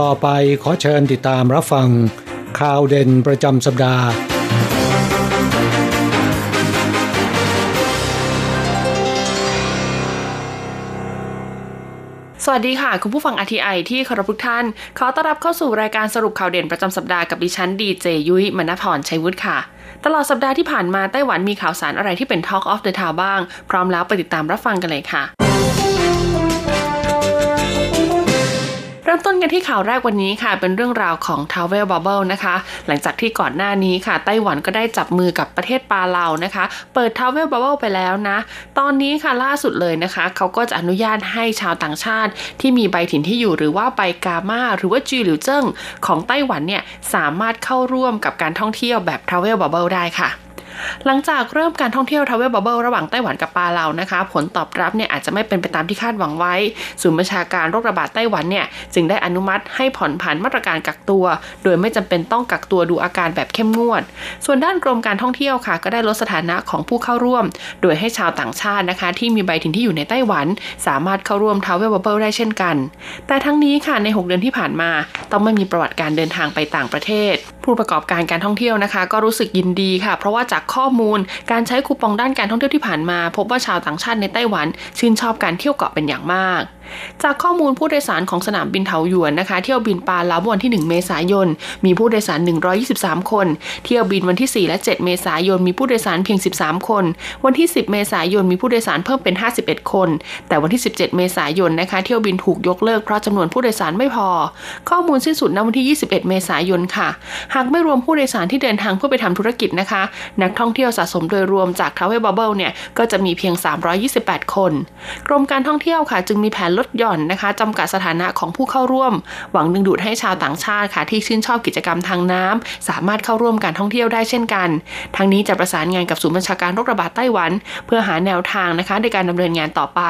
ต่อไปขอเชิญติดตามรับฟังข่าวเด่นประจำสัปดาห์ สวัสดีค่ะคุณผู้ฟัง RTI ที่เคารพทุกท่าน ขอต้อนรับเข้าสู่รายการสรุปข่าวเด่นประจำสัปดาห์กับดิฉันดีเจยุ้ยมณพรชัยวุฒิค่ะตลอดสัปดาห์ที่ผ่านมาไต้หวันมีข่าวสารอะไรที่เป็น Talk of the Town บ้าง พร้อมแล้วไปติดตามรับฟังกันเลยค่ะ เริ่มต้นกันที่ข่าวแรกวันนี้ค่ะ เป็นเรื่องราวของ Travel Bubble นะคะ หลังจากที่ก่อนหน้านี้ค่ะ ไต้หวันก็ได้จับมือกับประเทศปาเลานะคะ เปิด Travel Bubble ไปแล้วนะ ตอนนี้ค่ะล่าสุดเลยนะคะ เขาก็จะอนุญาตให้ชาวต่างชาติ ที่มีใบถิ่นที่อยู่หรือว่าใบกามาหรือว่า 居留證 ของไต้หวันเนี่ยสามารถเข้าร่วมกับการท่องเที่ยวแบบ Travel Bubble ได้ค่ะ หลังจากเริ่มการท่องเที่ยว Travel Bubble ระหว่างไต้หวันกับปาเลานะคะ ผลตอบรับเนี่ยอาจจะไม่เป็นไปตามที่คาดหวังไว้ศูนย์บัญชาการโรคระบาดไต้หวันเนี่ยจึงได้อนุมัติให้ผ่อนผันมาตรการกักตัว โดยไม่จำเป็นต้องกักตัวดูอาการแบบเข้มงวด ส่วนด้านกรมการท่องเที่ยวค่ะ ก็ได้ลดสถานะของผู้เข้าร่วม โดยให้ชาวต่างชาตินะคะ ที่มีใบถิ่นที่อยู่ในไต้หวัน สามารถเข้าร่วม Travel Bubble ได้เช่นกัน แต่ทั้งนี้ค่ะใน 6 เดือนที่ผ่านมา ต้องไม่มีประวัติการเดินทางไปต่างประเทศผู้ประกอบการการท่องเที่ยวนะคะ ก็รู้สึกยินดีค่ะ เพราะว่าจากข้อมูลการใช้คูปองด้านการท่องเที่ยวที่ผ่านมา พบว่าชาวต่างชาติในไต้หวัน ชื่นชอบการเที่ยวเกาะเป็นอย่างมาก จากข้อมูลผู้โดยสารของสนามบินเถาหยวนนะคะ เที่ยวบินปาลาววันที่ 1 เมษายน มีผู้โดยสาร 123 คน เที่ยวบินวันที่ 4 และ 7 เมษายน มีผู้โดยสารเพียง 13 คน วันที่ 10 เมษายน มีผู้โดยสารเพิ่มเป็น 51 คน แต่วันที่ 17 เมษายนนะคะ เที่ยวบินถูกยกเลิกเพราะจำนวนผู้โดยสารไม่พอ ข้อมูลสิ้นสุดณวันที่ 21 เมษายนค่ะหากไม่รวมผู้โดยสารที่เดินทางเพื่อไปทำธุรกิจนะคะ นักท่องเที่ยวสะสมโดยรวมจาก Travel Bubble เนี่ยก็จะมีเพียง 328 คน กรมการท่องเที่ยวค่ะ จึงมีแผนลดหย่อนนะคะจำกัดสถานะของผู้เข้าร่วม หวังดึงดูดให้ชาวต่างชาติค่ะ ที่ชื่นชอบกิจกรรมทางน้ำสามารถเข้าร่วมการท่องเที่ยวได้เช่นกัน ทั้งนี้จะประสานงานกับศูนย์บัญชาการโรคระบาดไต้หวัน เพื่อหาแนวทางนะคะในการดำเนินงานต่อไป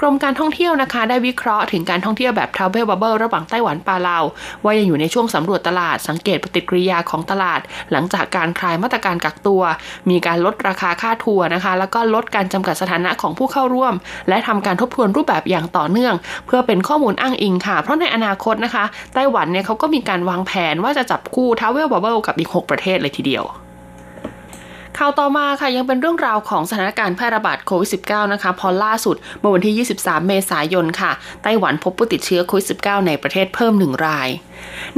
กรมการท่องเที่ยวนะคะ ได้วิเคราะห์ถึงการท่องเที่ยวแบบ Travel Bubble ระหว่างไต้หวันปาเลาว่ายังอยู่ในช่วงสำรวจตลาดสังเกตปฏิกิริยาของตลาด หลังจากการคลายมาตรการกักตัว มีการลดราคาค่าทัวร์นะคะ แล้วก็ลดการจำกัดสถานะของผู้เข้าร่วม และทำการทบทวนรูปแบบอย่างต่อเนื่อง เพื่อเป็นข้อมูลอ้างอิงค่ะ เพราะในอนาคตนะคะไต้หวันเนี่ยเขาก็มีการวางแผนว่าจะจับคู่ Travel Bubble กับอีก 6 ประเทศเลยทีเดียว ข่าวต่อมาค่ะยังเป็นเรื่องราวของสถานการณ์แพร่ระบาดโควิด -19 นะคะ พอล่าสุดเมื่อวันที่ 23 เมษายนค่ะ ไต้หวันพบผู้ติดเชื้อโควิด -19 ในประเทศเพิ่มหนึ่งราย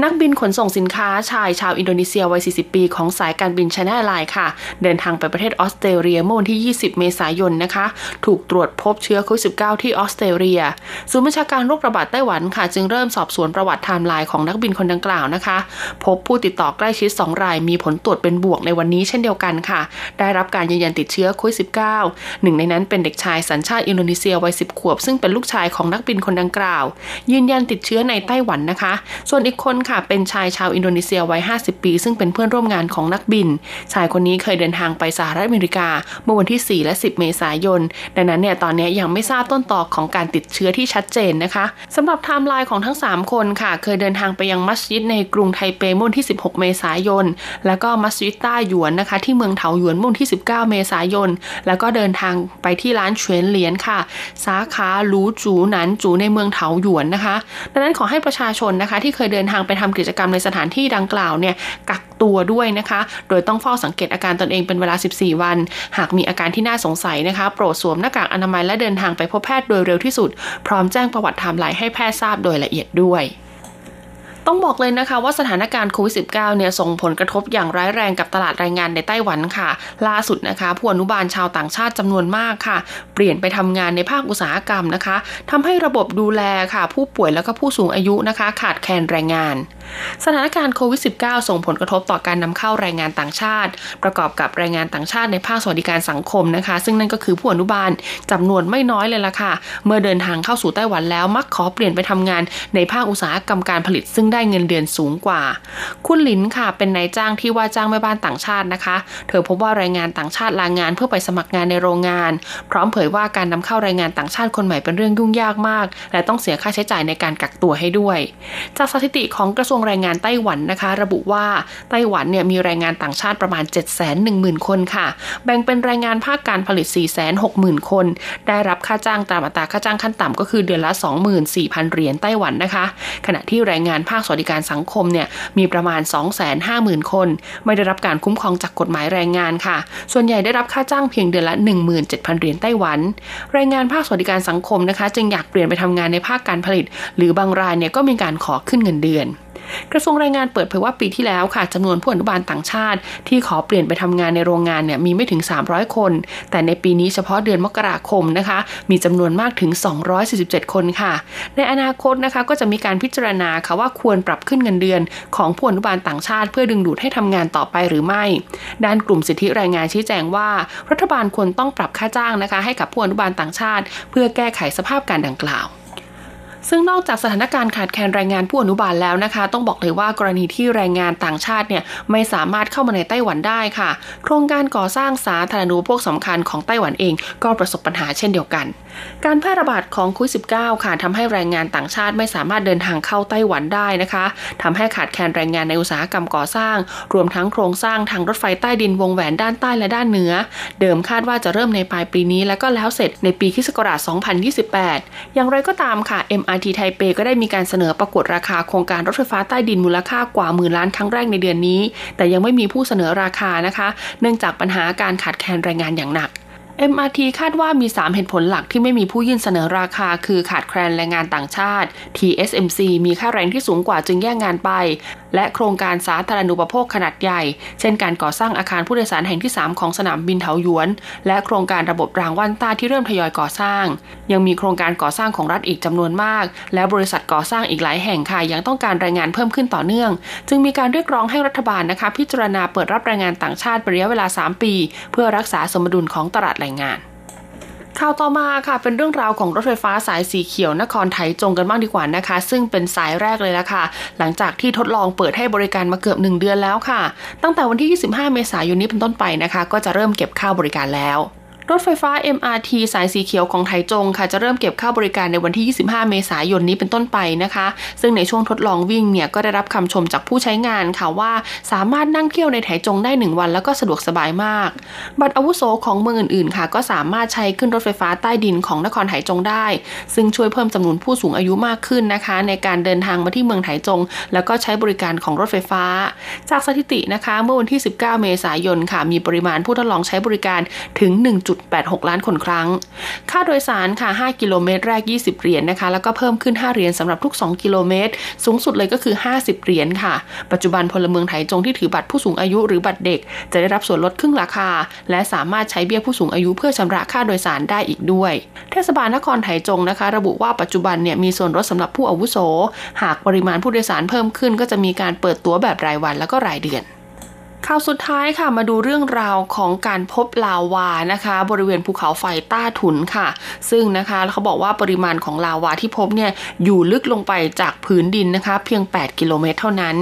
นักบินขนส่งสินค้าชายชาวอินโดนีเซียวัย 40 ปี ของสายการบินช n แนลไลน์ค่ะ เดินทางไปประเทศออสเตรเลียเมื่อวันที่ 20 เมษายนนะคะ ถูกตรวจพบเชื้อโควิด -19 ที่ออสเตรเลียศูนย์บัญชาการโรคระบาดไต้หวันค่ะ จึงเริ่มสอบสวนประวัติไทม์ไลน์ของนักบินคนดังกล่าวนะคะ พบผู้ติดต่อใกล้ชิด 2 รายมีผลตรวจเป็นบวกในวันนี้เช่นเดียวกันค่ะได้รับการยืนยันติดเชื้อโควิด -19 หนึ่งในนั้นเป็นเด็กชายสัญชาติอินโดนีเซียวัย 10 ขวบ ซึ่งเป็นลูกชายของนักบินคนดังกล่าว ยืนยันติดเชื้อในไต้หวันนะคะ ส่วนอีกคนค่ะเป็นชายชาวอินโดนีเซียวัย 50 ปี ซึ่งเป็นเพื่อนร่วมงานของนักบิน ชายคนนี้เคยเดินทางไปสหรัฐอเมริกา เมื่อวันที่ 4 และ 10 เมษายน ดังนั้นเนี่ยตอนนี้ยังไม่ทราบต้นตอของการติดเชื้อที่ชัดเจนนะคะสำหรับไทม์ไลน์ของทั้ง 3 คนค่ะ เคยเดินทางไปยังมัสยิดในกรุงไทเปเมื่อวันที่ 16 เมษายน แล้วก็มัสยิดต้าหยวนนะคะ ที่เมืองเถาหยวนเมื่อวันที่ 19 เมษายน แล้วก็เดินทางไปที่ร้านเฉวนเหรียญค่ะ สาขาหลูจูหนันจูในเมืองเถาหยวนนะคะ ดังนั้นขอให้ประชาชนนะคะ ที่เคยเดินทางไปทำกิจกรรมในสถานที่ดังกล่าวเนี่ยกักตัวด้วยนะคะ โดยต้องเฝ้าสังเกตอาการตนเองเป็นเวลา 14 วัน หากมีอาการที่น่าสงสัยนะคะ โปรดสวมหน้ากากอนามัยและเดินทางไปพบแพทย์โดยเร็วที่สุด พร้อมแจ้งประวัติไทม์ไลน์ให้แพทย์ทราบโดยละเอียดด้วย ต้องบอกเลยนะคะว่าสถานการณ์โควิด -19 เนี่ยส่งผลกระทบอย่างร้ายแรงกับตลาดแรงงานในไต้หวันค่ะ ล่าสุดนะคะผู้อนุบาลชาวต่างชาติจำนวนมากค่ะ เปลี่ยนไปทำงานในภาคอุตสาหกรรมนะคะทำให้ระบบดูแลค่ะ ผู้ป่วยแล้วก็ผู้สูงอายุนะคะ ขาดแคลนแรงงาน สถานการณ์โควิด -19 ส่งผลกระทบต่อการนำเข้าแรงงานต่างชาติ ประกอบกับแรงงานต่างชาติในภาคสวัสดิการสังคมนะคะ ซึ่งนั่นก็คือผู้อนุบาลจำนวนไม่น้อยเลยล่ะค่ะ เมื่อเดินทางเข้าสู่ไต้หวันแล้วมักขอเปลี่ยนไปทำงานในภาคอุตสาหกรรมการผลิตซึ่งได้เงินเดือนสูงกว่า คุณหลินค่ะเป็นนายจ้างที่ว่าจ้างแม่บ้านต่างชาตินะคะ เธอพบว่าแรงงานต่างชาติลางานเพื่อไปสมัครงานในโรงงาน พร้อมเผยว่าการนำเข้าแรงงานต่างชาติคนใหม่เป็นเรื่องยุ่งยากมาก และต้องเสียค่าใช้จ่ายในการกักตัวให้ด้วย จากสถิติของกระทรวงแรงงานไต้หวันนะคะ ระบุว่าไต้หวันเนี่ยมีแรงงานต่างชาติประมาณ 7 1 0 0 0 0 คนค่ะ แบ่งเป็นแรงงานภาคการผลิต 4 6 0 0 0 0 คน ได้รับค่าจ้างตามอัตราค่าจ้างขั้นต่ำก็คือเดือนละ 24,000 เหรียญไต้หวันนะคะ ขณะที่แรงงานภาคสวัสดิการสังคมเนี่ยมีประมาณ 250,000 คน ไม่ได้รับการคุ้มครองจากกฎหมายแรงงานค่ะ ส่วนใหญ่ได้รับค่าจ้างเพียงเดือนละ 17,000 เหรียญไต้หวัน แรงงานภาคสวัสดิการสังคมนะคะ จึงอยากเปลี่ยนไปทำงานในภาคการผลิต หรือบางรายเนี่ยก็มีการขอขึ้นเงินเดือน กระทรวงแรงงานเปิดเผยว่าปีที่แล้วค่ะจำนวนผู้อนุบาลต่างชาติ ที่ขอเปลี่ยนไปทำงานในโรงงานเนี่ยมีไม่ถึง 300 คน แต่ในปีนี้เฉพาะเดือนมกราคมนะคะ มีจำนวนมากถึง 247 คนค่ะ ในอนาคตนะคะก็จะมีการพิจารณาค่ะว่าควรปรับขึ้นเงินเดือน ของผู้อนุบาลต่างชาติ เพื่อดึงดูดให้ทำงานต่อไปหรือไม่ ด้านกลุ่มสิทธิแรงงานชี้แจงว่า รัฐบาลควรต้องปรับค่าจ้างนะคะ ให้กับผู้อนุบาลต่างชาติ เพื่อแก้ไขสภาพการดังกล่าว ซึ่งนอกจากสถานการณ์ขาดแคลนแรงงานผู้อนุบาลแล้วนะคะ ต้องบอกเลยว่ากรณีที่แรงงานต่างชาติเนี่ยไม่สามารถเข้ามาในไต้หวันได้ค่ะ โครงการก่อสร้างสาธารณูปโภคสำคัญของไต้หวันเองก็ประสบปัญหาเช่นเดียวกัน การแพร่ระบาดของโควิด -19 ค่ะทำให้แรงงานต่างชาติไม่สามารถเดินทางเข้าไต้หวันได้นะคะทำให้ขาดแคลนแรงงานในอุตสาหกรรมก่อสร้าง รวมทั้งโครงสร้างทางรถไฟใต้ดินวงแหวนด้านใต้และด้านเหนือ เดิมคาดว่าจะเริ่มในปลายปีนี้ และก็แล้วเสร็จในปีคศ2028 อย่างไรก็ตามค่ะ MRT ไทเปก็ได้มีการเสนอประกวดราคาโครงการรถไฟฟ้าใต้ดินมูลค่ากว่าหมื่นล้านครั้งแรกในเดือนนี้ แต่ยังไม่มีผู้เสนอราคานะคะ เนื่องจากปัญหาการขาดแคลนแรงงานอย่างหนัก MRT คาดว่ามี 3 เหตุผลหลักที่ไม่มีผู้ยื่นเสนอราคา คือขาดแคลนแรงงานต่างชาติ TSMC มีค่าแรงที่สูงกว่าจึงแย่งงานไป และโครงการสาธารณูปโภคขนาดใหญ่ เช่นการก่อสร้างอาคารผู้โดยสารแห่งที่ 3 ของสนามบินเถาหยวน และโครงการระบบรางวันต้าที่เริ่มทยอยก่อสร้าง ยังมีโครงการก่อสร้างของรัฐอีกจำนวนมาก และบริษัทก่อสร้างอีกหลายแห่งค่ะยังต้องการแรงงานเพิ่มขึ้นต่อเนื่อง จึงมีการเรียกร้องให้รัฐบาลนะคะ พิจารณาเปิดรับแรงงานต่างชาติเประยะเวลา 3 ปี เพื่อรักษาสมดุลของตลาดแรงงานข่าวต่อมาค่ะเป็นเรื่องราวของรถไฟฟ้าสายสีเขียวนครไทยจงกันบ้างดีกว่านะคะ ซึ่งเป็นสายแรกเลยละค่ะ หลังจากที่ทดลองเปิดให้บริการมาเกือบ 1 เดือนแล้วค่ะ ตั้งแต่วันที่ 25 เมษายนนี้เป็นต้นไปนะคะ ก็จะเริ่มเก็บค่าบริการแล้ว รถไฟฟ้า MRT สายสีเขียวของไทจงค่ะจะเริ่มเก็บค่าบริการในวันที่ 25 เมษายนนี้เป็นต้นไปนะคะ ซึ่งในช่วงทดลองวิ่งเนี่ยก็ได้รับคำชมจากผู้ใช้งานค่ะว่าสามารถนั่งเที่ยวในไถจงได้ 1 วันแล้วก็สะดวกสบายมาก บัตรอาวุโสของเมืองอื่นๆค่ะ ก็สามารถใช้ขึ้นรถไฟฟ้าใต้ดินของนครไถจงได้ ซึ่งช่วยเพิ่มจำนวนผู้สูงอายุมากขึ้นนะคะ ในการเดินทางมาที่เมืองไถจง แล้วก็ใช้บริการของรถไฟฟ้า จากสถิตินะคะ เมื่อวันที่ 19 เมษายนค่ะมีปริมาณผู้ทดลองใช้บริการถึง 1. 1.86 ล้านคนครั้ง ค่าโดยสารค่ะ 5 กิโลเมตรแรก 20 เหรียญนนะคะ แล้วก็เพิ่มขึ้น 5 เหรียญสำหรับทุก 2 กิโลเมตร สูงสุดเลยก็คือ 50 เหรียญค่ะ ปัจจุบันพลเมืองไทยจงที่ถือบัตรผู้สูงอายุหรือบัตรเด็ก จะได้รับส่วนลดครึ่งราคา และสามารถใช้เบี้ยผู้สูงอายุเพื่อชำระค่าโดยสารได้อีกด้วย เทศบาลนครไทยจงนะคะ ระบุว่าปัจจุบันเนี่ยมีส่วนลดสำหรับผู้อาวุโส หากปริมาณผู้โดยสารเพิ่มขึ้น ก็จะมีการเปิดตั๋วแบบรายวันแล้วก็รายเดือน ข่าวสุดท้ายค่ะมาดูเรื่องราวของการพบลาวานะคะ บริเวณภูเขาไฟต้าถุนค่ะ ซึ่งนะคะเขาบอกว่าปริมาณของลาวาที่พบเนี่ยอยู่ลึกลงไปจากพื้นดินนะคะ เพียง 8 กิโลเมตรเท่านั้น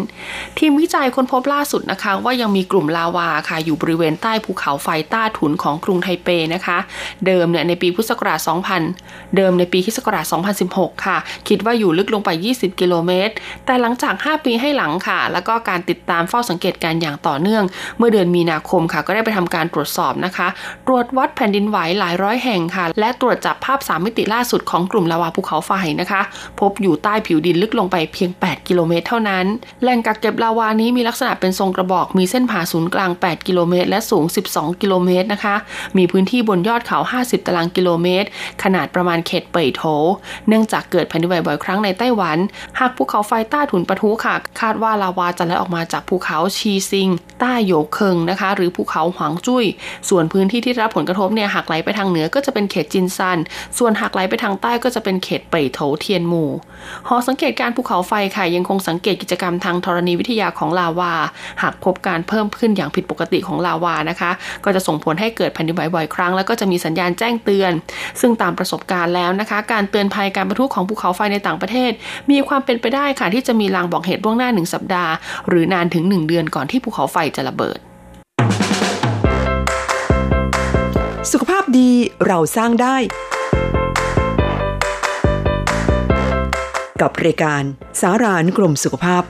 ทีมวิจัยค้นพบล่าสุดนะคะ ว่ายังมีกลุ่มลาวาค่ะ อยู่บริเวณใต้ภูเขาไฟต้าถุนของกรุงไทเปนะคะ เดิมเนี่ยในปีพุทธศักราช 2000 เดิมในปีคศ2016 ค่ะ คิดว่าอยู่ลึกลงไป 20 กิโลเมตรแต่หลังจาก 5 ปีให้หลังค่ะ แล้วก็การติดตามเฝ้าสังเกตการอย่างต่อเนื่องนื่อง เมื่อเดือนมีนาคมค่ะ ก็ได้ไปทำการตรวจสอบนะคะ ตรวจวัดแผ่นดินไหวหลายร้อยแห่งค่ะ และตรวจจับภาพ 3 มิติล่าสุดของกลุ่มลาวาภูเขาไฟนะคะ พบอยู่ใต้ผิวดินลึกลงไปเพียง 8 กิโลเมตรเท่านั้น แหล่งกักเก็บลาวานี้มีลักษณะเป็นทรงกระบอก มีเส้นผ่าศูนย์กลาง 8 กิโลเมตร และสูง 12 กิโลเมตรนะคะ มีพื้นที่บนยอดเขา 50 ตารางกิโลเมตร ขนาดประมาณเขตเป่ยโถ เนื่องจากเกิดแผ่นดินไหวบ่อยครั้งในไต้หวัน หากภูเขาไฟใต้ถุนปะทุค่ะ คาดว่าลาวาจะไหลออกมาจากภูเขาชีซิงต้าโหยวเคิงนะคะ หรือภูเขาหวางจุ้ย ส่วนพื้นที่ที่รับผลกระทบเนี่ยหากไหลไปทางเหนือก็จะเป็นเขตจินซัน ส่วนหากไหลไปทางใต้ก็จะเป็นเขตเป่ยโถเทียนหมู่ หอสังเกตการภูเขาไฟค่ะยังคงสังเกตกิจกรรมทางธรณีวิทยาของลาวา หากพบการเพิ่มขึ้นอย่างผิดปกติของลาวานะคะ ก็จะส่งผลให้เกิดแผ่นดินไหวบ่อยครั้งแล้วก็จะมีสัญญาณแจ้งเตือน ซึ่งตามประสบการณ์แล้วนะคะ การเตือนภัยการปะทุของภูเขาไฟในต่างประเทศ มีความเป็นไปได้ค่ะที่จะมีลางบอกเหตุล่วงหน้าหนึ่งสัปดาห์หรือนานถึง 1 เดือนก่อนที่ภูเขาไฟจะระเบิด สุขภาพดีเราสร้างได้ กับรายการสารานกรมสุขภาพ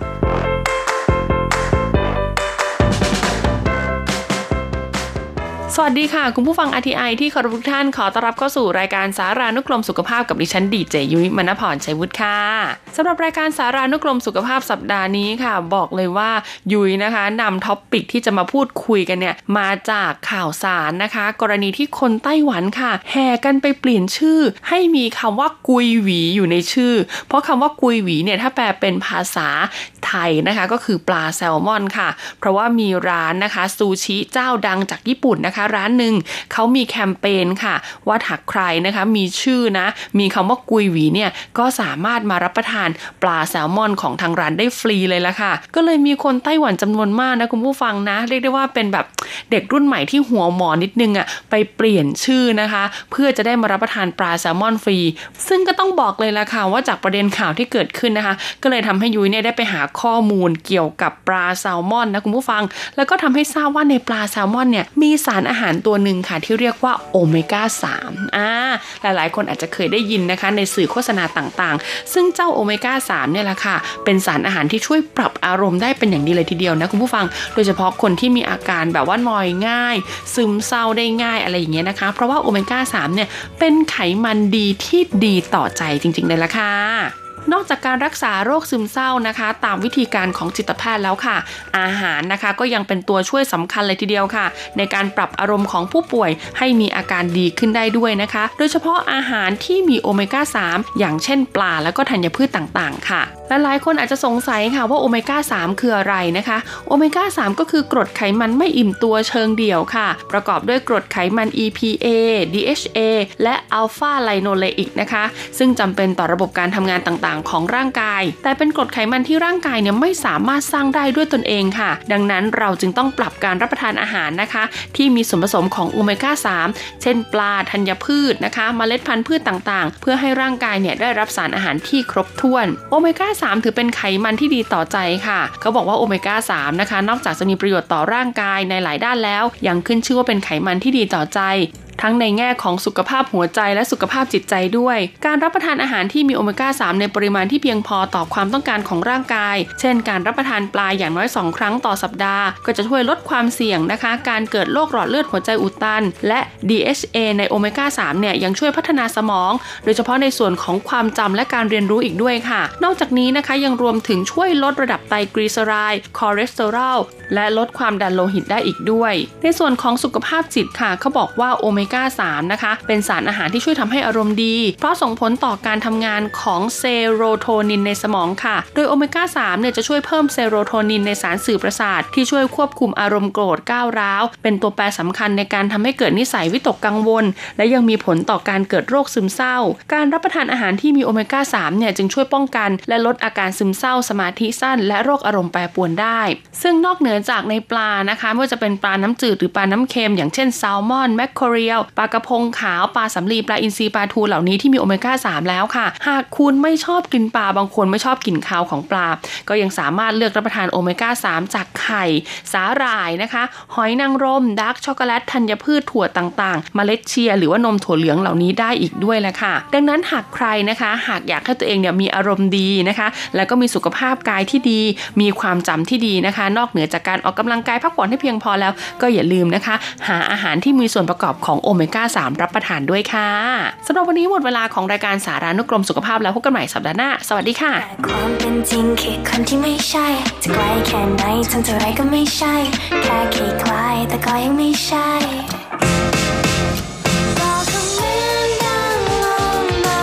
สวัสดีค่ะ คุณผู้ฟัง RTI ที่เคารพทุกท่านขอต้อนรับเข้าสู่รายการสารานุกรมสุขภาพกับดิฉันดีเจยุ้ยมณพรชัยวุฒิค่ะสำหรับรายการสารานุกรมสุขภาพสัปดาห์นี้ค่ะ บอกเลยว่ายุ้ยนะคะนำ topic ที่จะมาพูดคุยกันเนี่ยมาจากข่าวสารนะคะ กรณีที่คนไต้หวันค่ะ แห่กันไปเปลี่ยนชื่อ ให้มีคำว่า 鮭魚 อยู่ในชื่อ เพราะคำว่า 鮭魚 เนี่ยถ้าแปลเป็นภาษา ไทยนะคะก็คือปลาแซลมอนค่ะ เพราะว่ามีร้านนะคะซูชิเจ้าดังจากญี่ปุ่นนะคะ ร้านหนึ่งเขามีแคมเปญค่ะ ว่าถักใครนะคะมีชื่อนะ มีคำว่ากุยหวีเนี่ยก็สามารถมารับประทานปลาแซลมอนของทางร้านได้ฟรีเลยละค่ะ ก็เลยมีคนไต้หวันจำนวนมากนะคุณผู้ฟังนะ เรียกได้ว่าเป็นแบบเด็กรุ่นใหม่ที่หัวหมอนิดนึงอะ่ะไปเปลี่ยนชื่อนะคะ เพื่อจะได้มารับประทานปลาแซลมอนฟรี ซึ่งก็ต้องบอกเลยละค่ะว่าจากประเด็นข่าวที่เกิดขึ้นนะคะ ก็เลยทำให้ยุ้ยเนี่ยได้ไปหาข้อมูลเกี่ยวกับปลาแซลมอนนะคุณผู้ฟัง แล้วก็ทำให้ทราบว่าในปลาแซลมอนเนี่ยมีสารอาหารตัวหนึ่งค่ะที่เรียกว่าโอเมก้า3อ่าหลายๆ คนอาจจะเคยได้ยินนะคะในสื่อโฆษณาต่างๆ ซึ่งเจ้าโอเมก้า3เนี่ยแหละค่ะเป็นสารอาหารที่ช่วยปรับอารมณ์ได้เป็นอย่างดีเลยทีเดียวนะคุณผู้ฟัง โดยเฉพาะคนที่มีอาการแบบว่านอยง่าย ซึมเศร้าได้ง่ายอะไรอย่างเงี้ยนะคะ เพราะว่าโอเมก้า3เนี่ยเป็นไขมันดีที่ดีต่อใจจริงๆเลยละค่ะ นอกจากการรักษาโรคซึมเศร้านะคะ ตามวิธีการของจิตแพทย์แล้วค่ะ อาหารนะคะก็ยังเป็นตัวช่วยสำคัญเลยทีเดียวค่ะ ในการปรับอารมณ์ของผู้ป่วยให้มีอาการดีขึ้นได้ด้วยนะคะ โดยเฉพาะอาหารที่มีโอเมก้า 3 อย่างเช่นปลาและก็ธัญพืชต่างๆ ค่ะ ละหลายคนอาจจะสงสัยค่ะว่าโอเมก้า 3 คืออะไรนะคะ โอเมก้า 3 ก็คือกรดไขมันไม่อิ่มตัวเชิงเดี่ยวค่ะ ประกอบด้วยกรดไขมัน EPA DHA และอัลฟาไลโนเลอิกนะคะ ซึ่งจำเป็นต่อระบบการทำงานต่างๆ ของร่างกาย แต่เป็นกรดไขมันที่ร่างกายเนี่ยไม่สามารถสร้างได้ด้วยตนเองค่ะ ดังนั้นเราจึงต้องปรับการรับประทานอาหารนะคะ ที่มีส่วนผสมของโอเมก้า 3 เช่นปลาธัญพืชนะคะมเมล็ดพันธุ์พืชต่างๆ เพื่อให้ร่างกายเนี่ยได้รับสารอาหารที่ครบถ้วนโอเมก้า3 ถือเป็นไขมันที่ดีต่อใจค่ะ เขาบอกว่าโอเมก้า3นะคะ นอกจากจะมีประโยชน์ต่อร่างกายในหลายด้านแล้ว ยังขึ้นชื่อว่าเป็นไขมันที่ดีต่อใจทั้งในแง่ของสุขภาพหัวใจและสุขภาพจิตใจด้วย การรับประทานอาหารที่มีโอเมก้า 3 ในปริมาณที่เพียงพอต่อความต้องการของร่างกาย เช่น การรับประทานปลาอย่างน้อย 2 ครั้งต่อสัปดาห์ ก็จะช่วยลดความเสี่ยงนะคะ การเกิดโรคหลอดเลือดหัวใจอุดตัน และ DHA ในโอเมก้า 3 เนี่ยยังช่วยพัฒนาสมอง โดยเฉพาะในส่วนของความจำและการเรียนรู้อีกด้วยค่ะ นอกจากนี้นะคะยังรวมถึงช่วยลดระดับไตรกลีเซอไรด์คอเลสเตอรอลและลดความดันโลหิตได้อีกด้วย ในส่วนของสุขภาพจิตค่ะเขาบอกว่าโอเมก้า 3 นะคะ เป็นสารอาหารที่ช่วยทำให้อารมณ์ดี เพราะส่งผลต่อการทำงานของเซโรโทนินในสมองค่ะ โดยโอเมก้า 3 เนี่ยจะช่วยเพิ่มเซโรโทนินในสารสื่อประสาท ที่ช่วยควบคุมอารมณ์โกรธก้าวร้าว เป็นตัวแปรสำคัญในการทำให้เกิดนิสัยวิตกกังวล และยังมีผลต่อการเกิดโรคซึมเศร้า การรับประทานอาหารที่มีโอเมก้า 3 เนี่ยจึงช่วยป้องกัน และลดอาการซึมเศร้า สมาธิสั้น และโรคอารมณ์แปรปรวนได้ ซึ่งนอกเหนือจากในปลานะคะไม่ว่าจะเป็นปลาน้ำจืดหรือปลาน้ำเค็มอย่างเช่นแซลมอนแมคโคเรียยวปลากระพงขาวปลาสำลีปลาอินทรีปลาทูเหล่านี้ที่มีโอเมก้า3 แล้วค่ะ หากคุณไม่ชอบกินปลาบางคนไม่ชอบกลิ่นคาวของปลา ก็ยังสามารถเลือกรับประทานโอเมก้า3 จากไข่ สาหร่ายนะคะ หอยนางรมดาร์กช็อกโกแลตธัญพืชถั่วต่างๆเมล็ดเชียหรือว่านมถั่วเหลืองเหล่านี้ได้อีกด้วยแหละค่ะ ดังนั้นหากใครนะคะ หากอยากให้ตัวเองเนี่ยมีอารมณ์ดีนะคะ แล้วก็มีสุขภาพกายที่ดี มีความจำที่ดีนะคะ นอกเหนือจากการออกกำลังกายพักผ่อนให้เพียงพอแล้ว ก็อย่าลืมนะคะ หาอาหารที่มีส่วนประกอบของโอเมก้า 3 รับประทานด้วยค่ะสำหรับวันนี้หมดเวลาของรายการสารานุกรมสุขภาพแล้วพบกันใหม่สัปดาห์หน้า สวัสดีค่ะความเป็นจริงคือคนที่ไม่ใช่ จะไกลแค่ไหนทำเท่าไรก็ไม่ใช่ แค่คล้คล้ายแต่ก็ยังไม่ใช่บอกคำเหมือนดังลงมา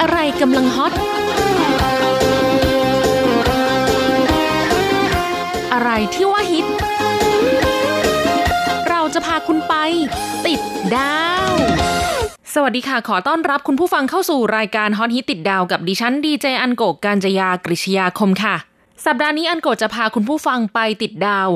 อะไรกำลังฮอต ที่ว่าฮิต เราจะพาคุณไป ติดดาว สวัสดีค่ะ ขอต้อนรับคุณผู้ฟังเข้าสู่รายการฮอตฮิตติดดาวกับดิฉันดีเจอันโกกการจยากริชยาคมค่ะ สัปดาห์นี้อันโกจะพาคุณผู้ฟังไปติดดาว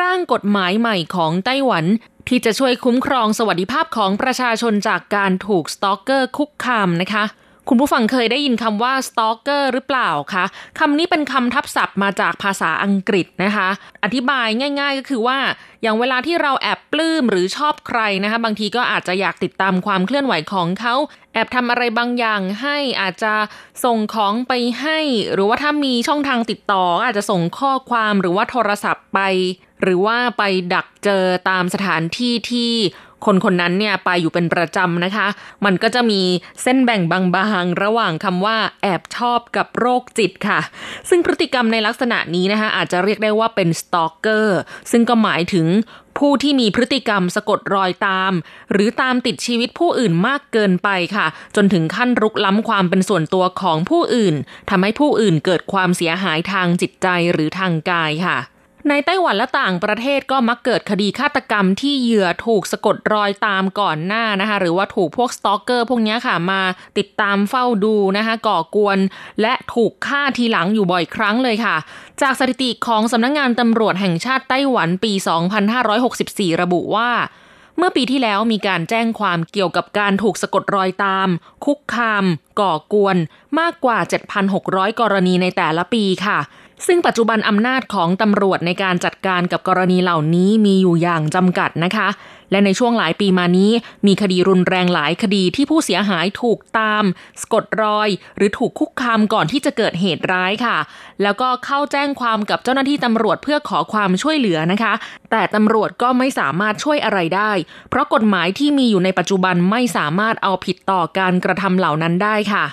ร่างกฎหมายใหม่ของไต้หวัน ที่จะช่วยคุ้มครองสวัสดิภาพของประชาชนจากการถูก stalker คุกคามนะคะ คุณผู้ฟังเคยได้ยินคำว่า stalker หรือเปล่าคะคำนี้เป็นคำทับศัพท์มาจากภาษาอังกฤษนะคะ อธิบายง่าย ๆ ก็คือว่า อย่างเวลาที่เราแอบปลื้มหรือชอบใครนะคะ บางทีก็อาจจะอยากติดตามความเคลื่อนไหวของเขา แอบทำอะไรบางอย่างให้อาจจะส่งของไปให้ หรือว่าถ้ามีช่องทางติดต่อ อาจจะส่งข้อความหรือว่าโทรศัพท์ไป หรือว่าไปดักเจอตามสถานที่ที่ คนคนนั้นเนี่ยไปอยู่เป็นประจำนะคะ มันก็จะมีเส้นแบ่งบางๆระหว่างคำว่าแอบชอบกับโรคจิตค่ะ ซึ่งพฤติกรรมในลักษณะนี้นะคะ อาจจะเรียกได้ว่าเป็น stalker ซึ่งก็หมายถึงผู้ที่มีพฤติกรรมสะกดรอยตาม หรือตามติดชีวิตผู้อื่นมากเกินไปค่ะ จนถึงขั้นรุกล้ำความเป็นส่วนตัวของผู้อื่นทำให้ผู้อื่นเกิดความเสียหายทางจิตใจหรือทางกายค่ะ ในไต้หวันและต่างประเทศก็มักเกิดคดีฆาตกรรมที่เหยื่อถูกสะกดรอยตามก่อนหน้านะคะ หรือว่าถูกพวก stalker พวกนี้ค่ะมาติดตามเฝ้าดูนะคะ ก่อกวน และถูกฆ่าทีหลังอยู่บ่อยครั้งเลยค่ะ จากสถิติของสำนักงงานตำรวจแห่งชาติไต้หวันปี 2564 ระบุว่าเมื่อปีที่แล้วมีการแจ้งความเกี่ยวกับการถูกสะกดรอยตาม คุกคาม ก่อกวน มากกว่า 7,600 กรณีในแต่ละปีค่ะ ซึ่งปัจจุบันอำนาจของตำรวจในการจัดการกับกรณีเหล่านี้มีอยู่อย่างจำกัดนะคะ และในช่วงหลายปีมานี้ มีคดีรุนแรงหลายคดีที่ผู้เสียหายถูกตาม สกดรอย หรือถูกคุกคามก่อนที่จะเกิดเหตุร้ายค่ะ แล้วก็เข้าแจ้งความกับเจ้าหน้าที่ตำรวจเพื่อขอความช่วยเหลือนะคะ แต่ตำรวจก็ไม่สามารถช่วยอะไรได้ เพราะกฎหมายที่มีอยู่ในปัจจุบันไม่สามารถเอาผิดต่อการกระทำเหล่านั้นได้ค่ะ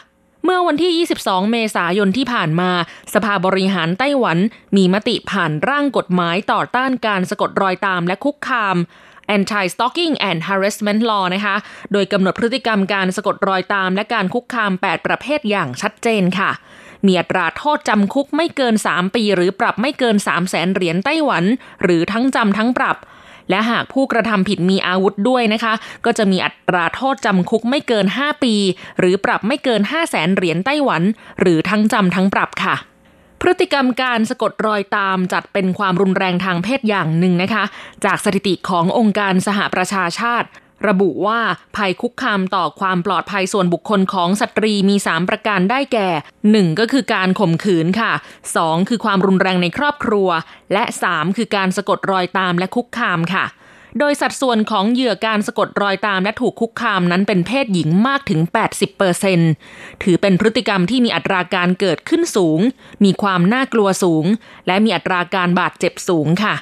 เมื่อวันที่ 22 เมษายนที่ผ่านมา สภาบริหารไต้หวันมีมติผ่านร่างกฎหมายต่อต้านการสะกดรอยตามและคุกคาม Anti-Stalking and Harassment Law นะคะ โดยกำหนดพฤติกรรมการสะกดรอยตามและการคุกคาม 8 ประเภทอย่างชัดเจนค่ะ มีอัตราโทษจำคุกไม่เกิน 3 ปี หรือปรับไม่เกิน 3 0 0แสนเหรียญไต้หวัน หรือทั้งจำทั้งปรับ และหากผู้กระทำผิดมีอาวุธด้วยนะคะ ก็จะมีอัตราโทษจำคุกไม่เกิน 5 ปี หรือปรับไม่เกิน 5 0 0แสนเหรียญไต้หวัน หรือทั้งจำทั้งปรับค่ะพฤติกรรมการสะกดรอยตามจัดเป็นความรุนแรงทางเพศอย่างหนึ่งนะคะ จากสถิติขององค์การสหประชาชาติ ระบุว่าภัยคุกคามต่อความปลอดภัยส่วนบุคคลของสตรีมี 3 ประการได้แก่ 1. ก็คือการข่มขืนค่ะ 2. คือความรุนแรงในครอบครัว และ 3. คือการสะกดรอยตามและคุกคามค่ะ โดยสัดส่วนของเหยื่อการสะกดรอยตามและถูกคุกคามนั้นเป็นเพศหญิงมากถึง 80%ถือเป็นพฤติกรรมที่มีอัตราการเกิดขึ้นสูง มีความน่ากลัวสูง และมีอัตราการบาดเจ็บสูงค่ะ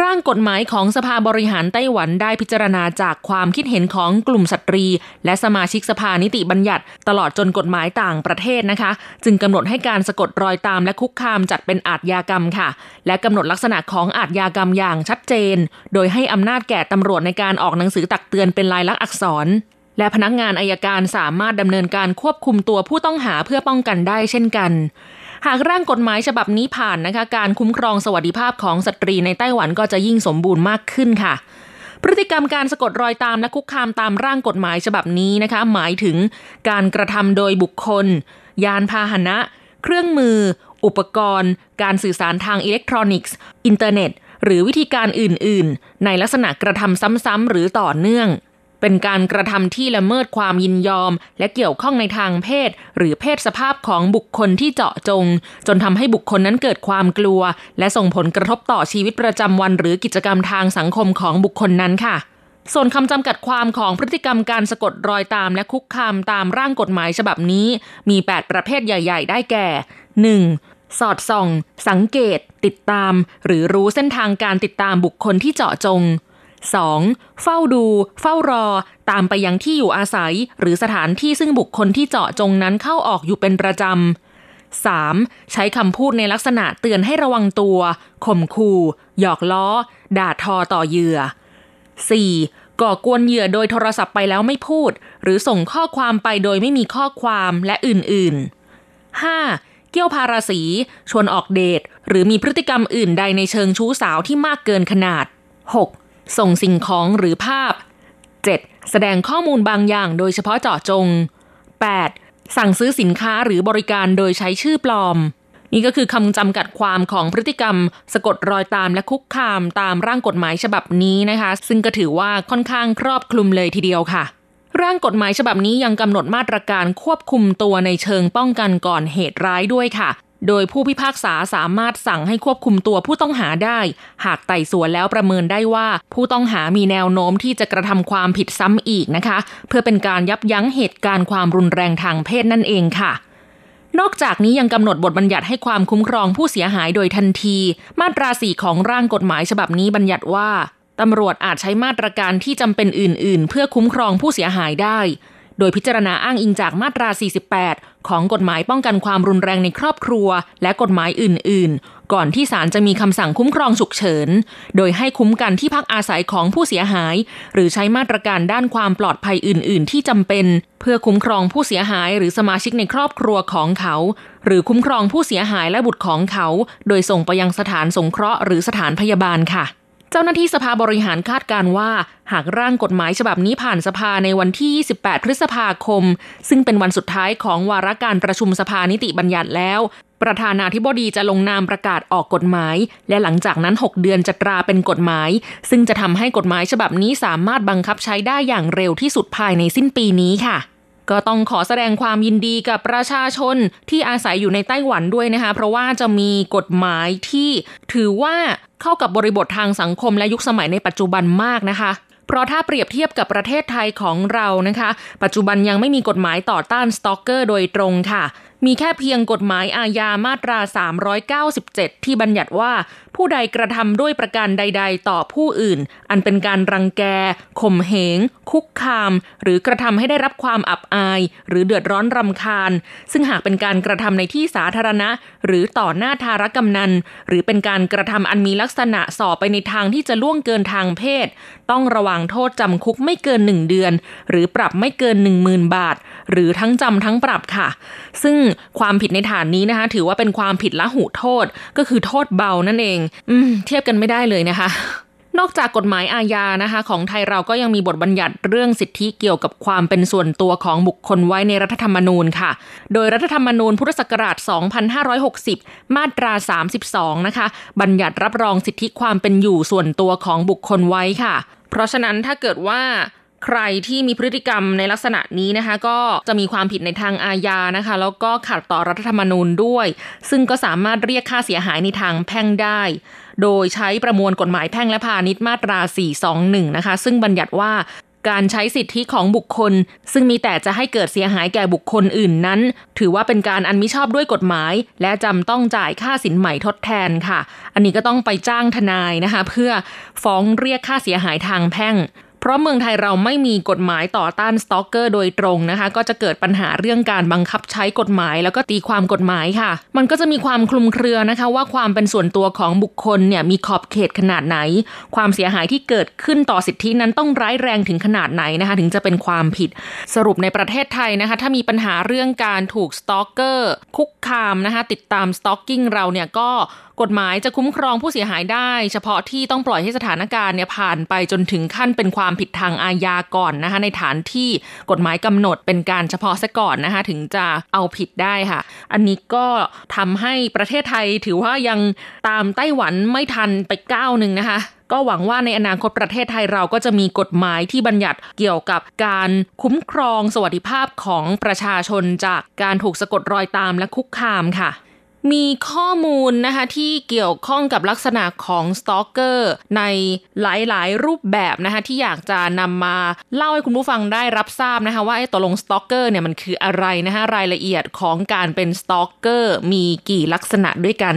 ร่างกฎหมายของสภาบริหารไต้หวันได้พิจารณาจากความคิดเห็นของกลุ่มสตรี และสมาชิกสภานิติบัญญัติ ตลอดจนกฎหมายต่างประเทศนะคะ จึงกำหนดให้การสะกดรอยตามและคุกคามจัดเป็นอาทยากรรมค่ะ และกำหนดลักษณะของอาทยากรรมอย่างชัดเจน โดยให้อำนาจแก่ตำรวจในการออกหนังสือตักเตือนเป็นลายลักษณ์อักษรและพนักงานอายการสามารถดำเนินการควบคุมตัวผู้ต้องหาเพื่อป้องกันได้เช่นกัน หากร่างกฎหมายฉบับนี้ผ่านนะคะ การคุ้มครองสวัสดิภาพของสตรีในไต้หวันก็จะยิ่งสมบูรณ์มากขึ้นค่ะพฤติกรรมการสะกดรอยตามและคุกคามตามร่างกฎหมายฉบับนี้นะคะ หมายถึงการกระทำโดยบุคคล ยานพาหนะ เครื่องมือ อุปกรณ์ การสื่อสารทางอิเล็กทรอนิกส์ อินเทอร์เน็ต หรือวิธีการอื่น ๆ ในลักษณะกระทำซ้ำๆหรือต่อเนื่อง เป็นการกระทำที่ละเมิดความยินยอม และเกี่ยวข้องในทางเพศ หรือเพศสภาพของบุคคลที่เจาะจง จนทำให้บุคคลนั้นเกิดความกลัว และส่งผลกระทบต่อชีวิตประจำวันหรือกิจกรรมทางสังคมของบุคคลนั้นค่ะส่วนคำจำกัดความของพฤติกรรมการสะกดรอยตามและคุกคามตามร่างกฎหมายฉบับนี้ มี 8 ประเภทใหญ่ ๆ ได้แก่ 1. สอดส่อง สังเกต ติดตาม หรือรู้เส้นทางการติดตามบุคคลที่เจาะจง 2. เฝ้าดู เฝ้ารอ ตามไปยังที่อยู่อาศัย หรือสถานที่ซึ่งบุคคลที่เจาะจงนั้นเข้าออกอยู่เป็นประจำ 3. ใช้คำพูดในลักษณะเตือนให้ระวังตัว ข่มขู่ หยอกล้อ ด่าทอต่อเหยื่อ 4. ก่อกวนเหยื่อโดยโทรศัพท์ไปแล้วไม่พูด หรือส่งข้อความไปโดยไม่มีข้อความและอื่นๆ 5. เกี่ยวพาราสี ชวนออกเดท หรือมีพฤติกรรมอื่นใดในเชิงชู้สาวที่มากเกินขนาด 6. ส่งสิ่งของหรือภาพ 7. แสดงข้อมูลบางอย่างโดยเฉพาะเจาะจง 8. สั่งซื้อสินค้าหรือบริการโดยใช้ชื่อปลอม นี่ก็คือคำจำกัดความของพฤติกรรม สะกดรอยตามและคุกคามตามร่างกฎหมายฉบับนี้นะคะ ซึ่งก็ถือว่าค่อนข้างครอบคลุมเลยทีเดียวค่ะ ร่างกฎหมายฉบับนี้ยังกำหนดมาตรการควบคุมตัวในเชิงป้องกันก่อนเหตุร้ายด้วยค่ะ โดยผู้พิพากษาสามารถสั่งให้ควบคุมตัวผู้ต้องหาได้ หากไต่สวนแล้วประเมินได้ว่า ผู้ต้องหามีแนวโน้มที่จะกระทำความผิดซ้ำอีกนะคะ เพื่อเป็นการยับยั้งเหตุการณ์ความรุนแรงทางเพศนั่นเองค่ะนอกจากนี้ยังกำหนดบทบัญญัติให้ความคุ้มครองผู้เสียหายโดยทันที มาตราสี่ของร่างกฎหมายฉบับนี้บัญญัติว่าตำรวจอาจใช้มาตรการที่จำเป็นอื่น ๆ เพื่อคุ้มครองผู้เสียหายได้ โดยพิจารณาอ้างอิงจากมาตรา 48 ของกฎหมายป้องกันความรุนแรงในครอบครัว และกฎหมายอื่น ๆ ก่อนที่ศาลจะมีคำสั่งคุ้มครองฉุกเฉิน โดยให้คุ้มกันที่พักอาศัยของผู้เสียหาย หรือใช้มาตรการด้านความปลอดภัยอื่น ๆ ที่จำเป็น เพื่อคุ้มครองผู้เสียหายหรือสมาชิกในครอบครัวของเขา หรือคุ้มครองผู้เสียหายและบุตรของเขา โดยส่งไปยังสถานสงเคราะห์หรือสถานพยาบาลค่ะ เจ้าหน้าที่สภาบริหารคาดการว่า หากร่างกฎหมายฉบับนี้ผ่านสภาในวันที่ 28 พฤษภาคม ซึ่งเป็นวันสุดท้ายของวาระการประชุมสภานิติบัญญัติแล้ว ประธานาธิบดีจะลงนามประกาศออกกฎหมาย และหลังจากนั้น 6 เดือนจะตราเป็นกฎหมาย ซึ่งจะทำให้กฎหมายฉบับนี้สามารถบังคับใช้ได้อย่างเร็วที่สุดภายในสิ้นปีนี้ค่ะ ก็ต้องขอแสดงความยินดีกับประชาชนที่อาศัยอยู่ในไต้หวันด้วยนะคะ เพราะว่าจะมีกฎหมายที่ถือว่าเข้ากับบริบททางสังคมและยุคสมัยในปัจจุบันมากนะคะ เพราะถ้าเปรียบเทียบกับประเทศไทยของเรานะคะ ปัจจุบันยังไม่มีกฎหมายต่อต้านสตอกเกอร์โดยตรงค่ะมีแค่เพียงกฎหมายอาญามาตรา 397 ที่บัญญัติว่าผู้ใดกระทำด้วยประการใด ๆ ต่อผู้อื่น อันเป็นการรังแกข่มเหง คุกคาม หรือกระทำให้ได้รับความอับอาย หรือเดือดร้อนรำคาญ ซึ่งหากเป็นการกระทำในที่สาธารณะ หรือต่อหน้าทารกำนัน หรือเป็นการกระทำอันมีลักษณะส่อไปในทางที่จะล่วงเกินทางเพศ ต้องระวังโทษจำคุกไม่เกิน1เดือน หรือปรับไม่เกิน10,000บาท หรือทั้งจำทั้งปรับค่ะ ซึ่งความผิดในฐานนี้นะคะ ถือว่าเป็นความผิดละหุโทษ ก็คือโทษเบานั่นเองอืม เทียบกันไม่ได้เลยนะคะนอกจากกฎหมายอาญานะคะ ของไทยเราก็ยังมีบทบัญญัติเรื่องสิทธิเกี่ยวกับความเป็นส่วนตัวของบุคคลไว้ในรัฐธรรมนูญค่ะ โดยรัฐธรรมนูญพุทธศักราช 2560 มาตรา 32 นะคะ บัญญัติรับรองสิทธิความเป็นอยู่ส่วนตัวของบุคคลไว้ค่ะ เพราะฉะนั้นถ้าเกิดว่า ใครที่มีพฤติกรรมในลักษณะนี้นะคะ ก็จะมีความผิดในทางอาญานะคะ แล้วก็ขัดต่อรัฐธรรมนูญด้วย ซึ่งก็สามารถเรียกค่าเสียหายในทางแพ่งได้ โดยใช้ประมวลกฎหมายแพ่งและพาณิชย์มาตรา 421 นะคะ ซึ่งบัญญัติว่าการใช้สิทธิของบุคคล ซึ่งมีแต่จะให้เกิดเสียหายแก่บุคคลอื่นนั้น ถือว่าเป็นการอันมิชอบด้วยกฎหมาย และจำต้องจ่ายค่าสินใหม่ทดแทนค่ะ อันนี้ก็ต้องไปจ้างทนายนะคะ เพื่อฟ้องเรียกค่าเสียหายทางแพ่ง เพราะเมืองไทยเราไม่มีกฎหมายต่อต้านสตอกเกอร์โดยตรงนะคะ ก็จะเกิดปัญหาเรื่องการบังคับใช้กฎหมายแล้วก็ตีความกฎหมายค่ะ มันก็จะมีความคลุมเครือนะคะ ว่าความเป็นส่วนตัวของบุคคลเนี่ยมีขอบเขตขนาดไหน ความเสียหายที่เกิดขึ้นต่อสิทธินั้นต้องร้ายแรงถึงขนาดไหนนะคะ ถึงจะเป็นความผิด สรุปในประเทศไทยนะคะ ถ้ามีปัญหาเรื่องการถูกสตอกเกอร์คุกคามนะคะ ติดตามสตอกกิ้งเราเนี่ยก็กฎหมายจะคุ้มครองผู้เสียหายได้ เฉพาะที่ต้องปล่อยให้สถานการณ์เนี่ยผ่านไปจนถึงขั้นเป็นความผิดทางอาญาก่อนนะคะในฐานที่กฎหมายกำหนดเป็นการเฉพาะซะก่อนนะคะถึงจะเอาผิดได้ค่ะ อันนี้ก็ทำให้ประเทศไทยถือว่ายังตามไต้หวันไม่ทันไปก้าวหนึ่งนะคะก็หวังว่าในอนาคตประเทศไทยเราก็จะมีกฎหมายที่บัญญัติเกี่ยวกับการคุ้มครองสวัสดิภาพของประชาชนจากการถูกสะกดรอยตามและคุกคามค่ะ มีข้อมูลนะคะที่เกี่ยวข้องกับลักษณะของ stalker ในหลายๆ รูปแบบนะคะที่อยากจะนำมาเล่าให้คุณผู้ฟังได้รับทราบนะคะว่าไอ้ตกลง stalker เนี่ยมันคืออะไรนะคะรายละเอียดของการเป็น stalker มีกี่ลักษณะด้วยกัน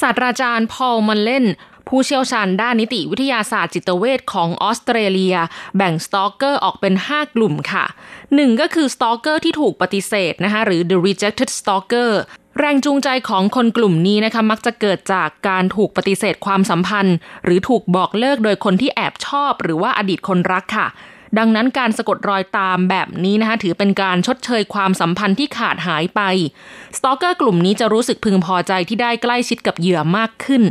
ศาสตราจารย์พอลมัลเลนผู้เชี่ยวชาญด้านนิติวิทยาศาสตร์จิตเวชของออสเตรเลีย แบ่ง stalker ออกเป็น 5 กลุ่มค่ะหนึ่งก็คือ stalker ที่ถูกปฏิเสธนะคะหรือ the rejected stalker แรงจูงใจของคนกลุ่มนี้นะคะมักจะเกิดจากการถูกปฏิเสธความสัมพันธ์ หรือถูกบอกเลิกโดยคนที่แอบชอบ หรือว่าอดีตคนรักค่ะ ดังนั้นการสะกดรอยตามแบบนี้นะคะถือเป็นการชดเชยความสัมพันธ์ที่ขาดหายไป stalker กลุ่มนี้จะรู้สึกพึงพอใจที่ได้ใกล้ชิดกับเหยื่อมากขึ้น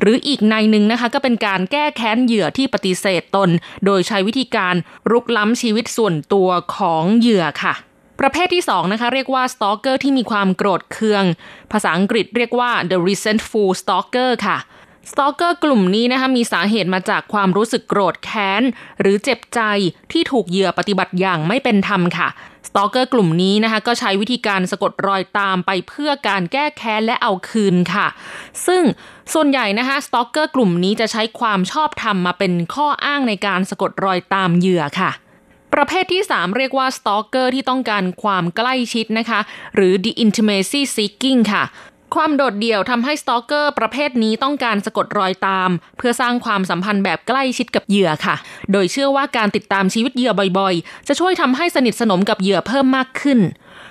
หรืออีกนัยหนึ่งนะคะก็เป็นการแก้แค้นเหยื่อที่ปฏิเสธตน โดยใช้วิธีการรุกล้ำชีวิตส่วนตัวของเหยื่อค่ะ ประเภทที่2นะคะเรียกว่า stalker ที่มีความโกรธเคือง ภาษาอังกฤษเรียกว่า the resentful stalker ค่ะ stalker กลุ่มนี้นะคะมีสาเหตุมาจากความรู้สึกโกรธแค้น หรือเจ็บใจที่ถูกเหยื่อปฏิบัติอย่างไม่เป็นธรรมค่ะstalker กลุ่มนี้นะคะก็ใช้วิธีการสะกดรอยตามไปเพื่อการแก้แค้นและเอาคืนค่ะ ซึ่งส่วนใหญ่นะคะ stalker กลุ่มนี้จะใช้ความชอบธรรมมาเป็นข้ออ้างในการสะกดรอยตามเหยื่อค่ะ ประเภทที่ 3 เรียกว่า stalker ที่ต้องการความใกล้ชิดนะคะ หรือ the intimacy seeking ค่ะความโดดเดี่ยวทำให้ stalker ประเภทนี้ต้องการสะกดรอยตาม เพื่อสร้างความสัมพันธ์แบบใกล้ชิดกับเหยื่อค่ะ โดยเชื่อว่าการติดตามชีวิตเหยื่อบ่อยๆ จะช่วยทำให้สนิทสนมกับเหยื่อเพิ่มมากขึ้น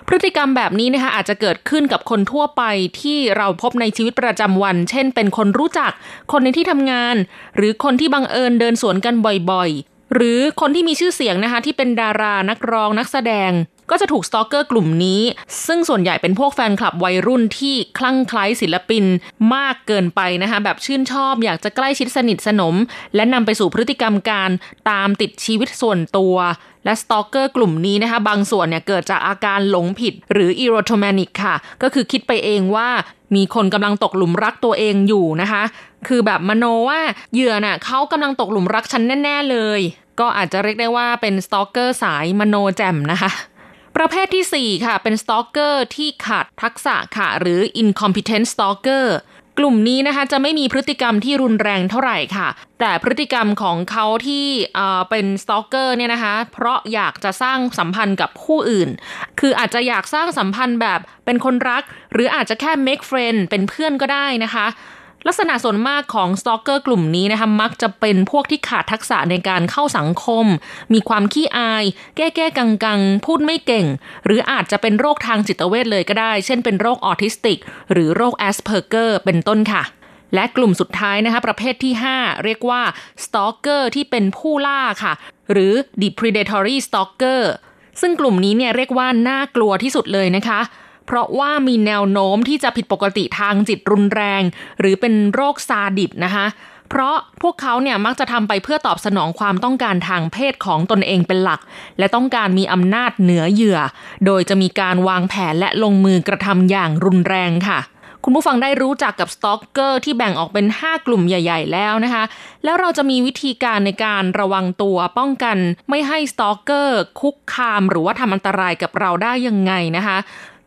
พฤติกรรมแบบนี้นะคะอาจจะเกิดขึ้นกับคนทั่วไปที่เราพบในชีวิตประจำวัน เช่น เป็นคนรู้จัก คนในที่ทำงาน หรือคนที่บังเอิญเดินสวนกันบ่อยๆ หรือคนที่มีชื่อเสียงนะคะที่เป็นดารานักร้องนักแสดง ก็จะถูกสตอกเกอร์กลุ่มนี้ ซึ่งส่วนใหญ่เป็นพวกแฟนคลับวัยรุ่นที่คลั่งไคล้ศิลปินมากเกินไปนะคะแบบชื่นชอบอยากจะใกล้ชิดสนิทสนม และนำไปสู่พฤติกรรมการตามติดชีวิตส่วนตัวและ stalker กลุ่มนี้นะคะบางส่วนเนี่ยเกิดจากอาการหลงผิดหรือ erotomanic ค่ะ ก็คือคิดไปเองว่ามีคนกำลังตกหลุมรักตัวเองอยู่นะคะ คือแบบมโนว่าเหยื่อน่ะเขากำลังตกหลุมรักฉันแน่ ๆ เลย ก็อาจจะเรียกได้ว่าเป็น stalker สายมโนแจ่มนะคะ ประเภทที่ 4 ค่ะ เป็น stalker ที่ขาดทักษะค่ะ หรือ incompetent stalker กลุ่มนี้นะคะจะไม่มีพฤติกรรมที่รุนแรงเท่าไหร่ค่ะ แต่พฤติกรรมของเขาที่เป็น stalker เนี่ยนะคะ เพราะอยากจะสร้างสัมพันธ์กับผู้อื่น คืออาจจะอยากสร้างสัมพันธ์แบบเป็นคนรัก หรืออาจจะแค่ make friend เป็นเพื่อนก็ได้นะคะ ลักษณะส่วนมากของ stalker กลุ่มนี้นะคะมักจะเป็นพวกที่ขาดทักษะในการเข้าสังคม มีความขี้อาย แก้แก้กังกังพูดไม่เก่ง หรืออาจจะเป็นโรคทางจิตเวชเลยก็ได้ เช่นเป็นโรคออทิสติก หรือโรคแอสเพอร์เกอร์เป็นต้นค่ะและกลุ่มสุดท้ายนะคะประเภทที่ 5 เรียกว่า stalker ที่เป็นผู้ล่าค่ะ หรือ the predatory stalker ซึ่งกลุ่มนี้เนี่ยเรียกว่าน่ากลัวที่สุดเลยนะคะ เพราะว่ามีแนวโน้มที่จะผิดปกติทางจิตรุนแรง หรือเป็นโรคซาดิสต์นะคะเพราะพวกเขาเนี่ยมักจะทำไปเพื่อตอบสนองความต้องการทางเพศของตนเองเป็นหลัก และต้องการมีอำนาจเหนือเหยื่อ โดยจะมีการวางแผนและลงมือกระทำอย่างรุนแรงค่ะ คุณผู้ฟังได้รู้จักกับ stalker ที่แบ่งออกเป็น 5 กลุ่มใหญ่ ๆ แล้วนะคะ แล้วเราจะมีวิธีการในการระวังตัวป้องกัน ไม่ให้ stalker คุกคาม หรือว่าทำอันตรายกับเราได้ยังไงนะคะ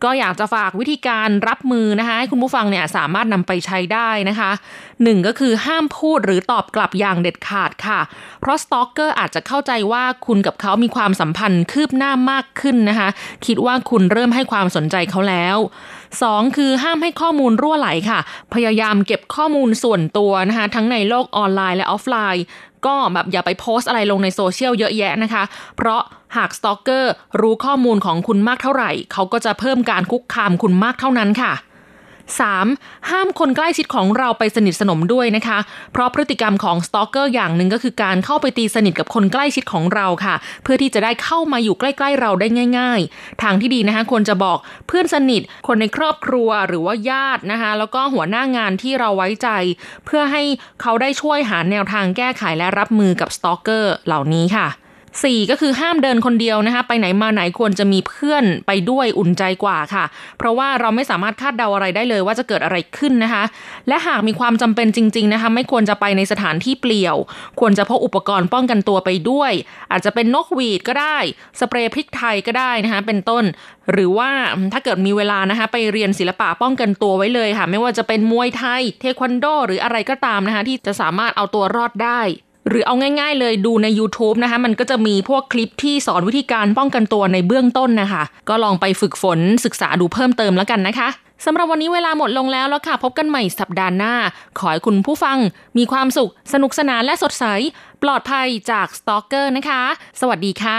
ก็อยากจะฝากวิธีการรับมือนะคะให้คุณผู้ฟังเนี่ยสามารถนำไปใช้ได้นะคะหนึ่งก็คือห้ามพูดหรือตอบกลับอย่างเด็ดขาดค่ะ เพราะ stalker อาจจะเข้าใจว่าคุณกับเขามีความสัมพันธ์คืบหน้ามากขึ้นนะคะ คิดว่าคุณเริ่มให้ความสนใจเขาแล้ว 2. คือห้ามให้ข้อมูลรั่วไหลค่ะ พยายามเก็บข้อมูลส่วนตัวนะคะ ทั้งในโลกออนไลน์และออฟไลน์ ก็แบบอย่าไปโพสต์อะไรลงในโซเชียลเยอะแยะนะคะ เพราะหาก stalker รู้ข้อมูลของคุณมากเท่าไหร่ เขาก็จะเพิ่มการคุกคามคุณมากเท่านั้นค่ะ 3. ห้ามคนใกล้ชิดของเราไปสนิทสนมด้วยนะคะ เพราะพฤติกรรมของ stalker อย่างหนึ่งก็คือการเข้าไปตีสนิทกับคนใกล้ชิดของเราค่ะ เพื่อที่จะได้เข้ามาอยู่ใกล้ ๆ เราได้ง่าย ๆ ทางที่ดีนะคะควรจะบอกเพื่อนสนิท คนในครอบครัวหรือว่าญาตินะคะ แล้วก็หัวหน้างานที่เราไว้ใจ เพื่อให้เขาได้ช่วยหาแนวทางแก้ไขและรับมือกับสตอกเกอร์เหล่านี้ค่ะ 4 ก็คือห้ามเดินคนเดียวนะคะ ไปไหนมาไหนควรจะมีเพื่อนไปด้วยอุ่นใจกว่าค่ะ เพราะว่าเราไม่สามารถคาดเดาอะไรได้เลยว่าจะเกิดอะไรขึ้นนะคะ และหากมีความจำเป็นจริง ๆนะคะ ไม่ควรจะไปในสถานที่เปลี่ยว ควรจะพกอุปกรณ์ป้องกันตัวไปด้วย อาจจะเป็นนกหวีดก็ได้ สเปรย์พริกไทยก็ได้นะคะ เป็นต้น หรือว่าถ้าเกิดมีเวลานะคะไปเรียนศิลปะป้องกันตัวไว้เลยค่ะ ไม่ว่าจะเป็นมวยไทย เทควันโด หรืออะไรก็ตามนะคะที่จะสามารถเอาตัวรอดได้ หรือเอาง่าย ๆ เลยดูใน YouTube นะคะ มันก็จะมีพวกคลิปที่สอนวิธีการป้องกันตัวในเบื้องต้นนะคะ ก็ลองไปฝึกฝนศึกษาดูเพิ่มเติมแล้วกันนะคะสำหรับวันนี้เวลาหมดลงแล้วแล้วค่ะ พบกันใหม่สัปดาห์หน้า ขอให้คุณผู้ฟัง มีความสุข สนุกสนานและสดใส ปลอดภัยจากสตอกเกอร์นะคะ สวัสดีค่ะ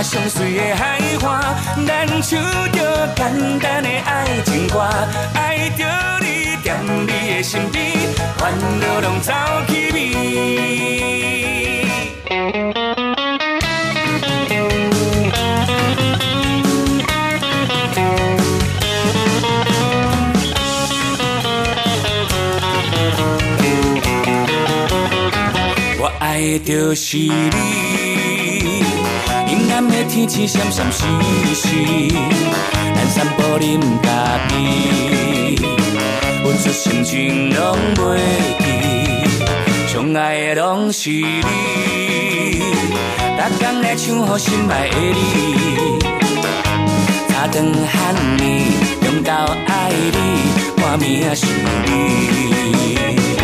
看上水的海花，咱唱着简单的爱情歌，爱着你踮你的身边，烦恼拢走去味。我爱的就是你。的天气闪闪烁烁，咱散步啉咖啡，阮出心情拢袂记，上爱的拢是你，逐天来唱给心爱的你，早顿喊你，中昼爱你，半暝啊想你。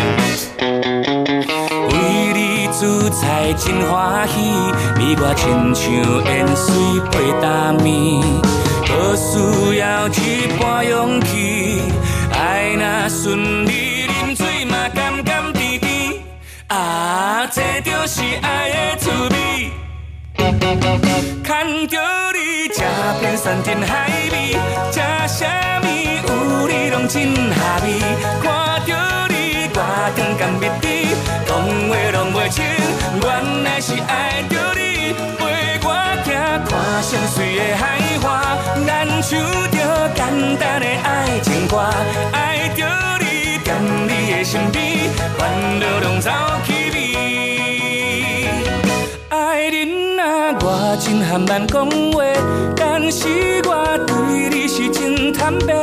煮菜真欢喜，你我亲像烟水配大面，不需要一半勇气，爱若顺利，啉水嘛甘甘甜甜，啊，这就是爱的滋味。看着你吃遍山珍海味，吃啥物有你拢真合味，看着你我汤甘蜜甜，讲话拢袂清。原来是爱着你，陪我行看上水的海花，咱唱着简单的爱情歌，爱着你踮你的身边，烦恼拢走去味。真含慢讲话，但是我对你是真坦白。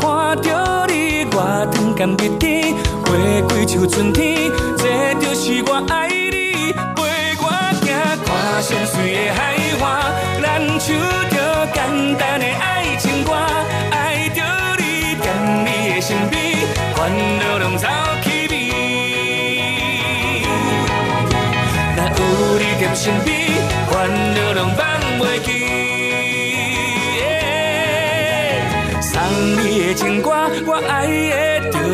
看着你，我疼甘蜜甜，过几树春天，这就是我爱你，陪我行看山水的海花，咱唱着简单的爱情歌，爱着你，惦你的身边，烦恼拢走去味。若有你踮身边，烦恼拢放袂记。送你的情歌，我爱的。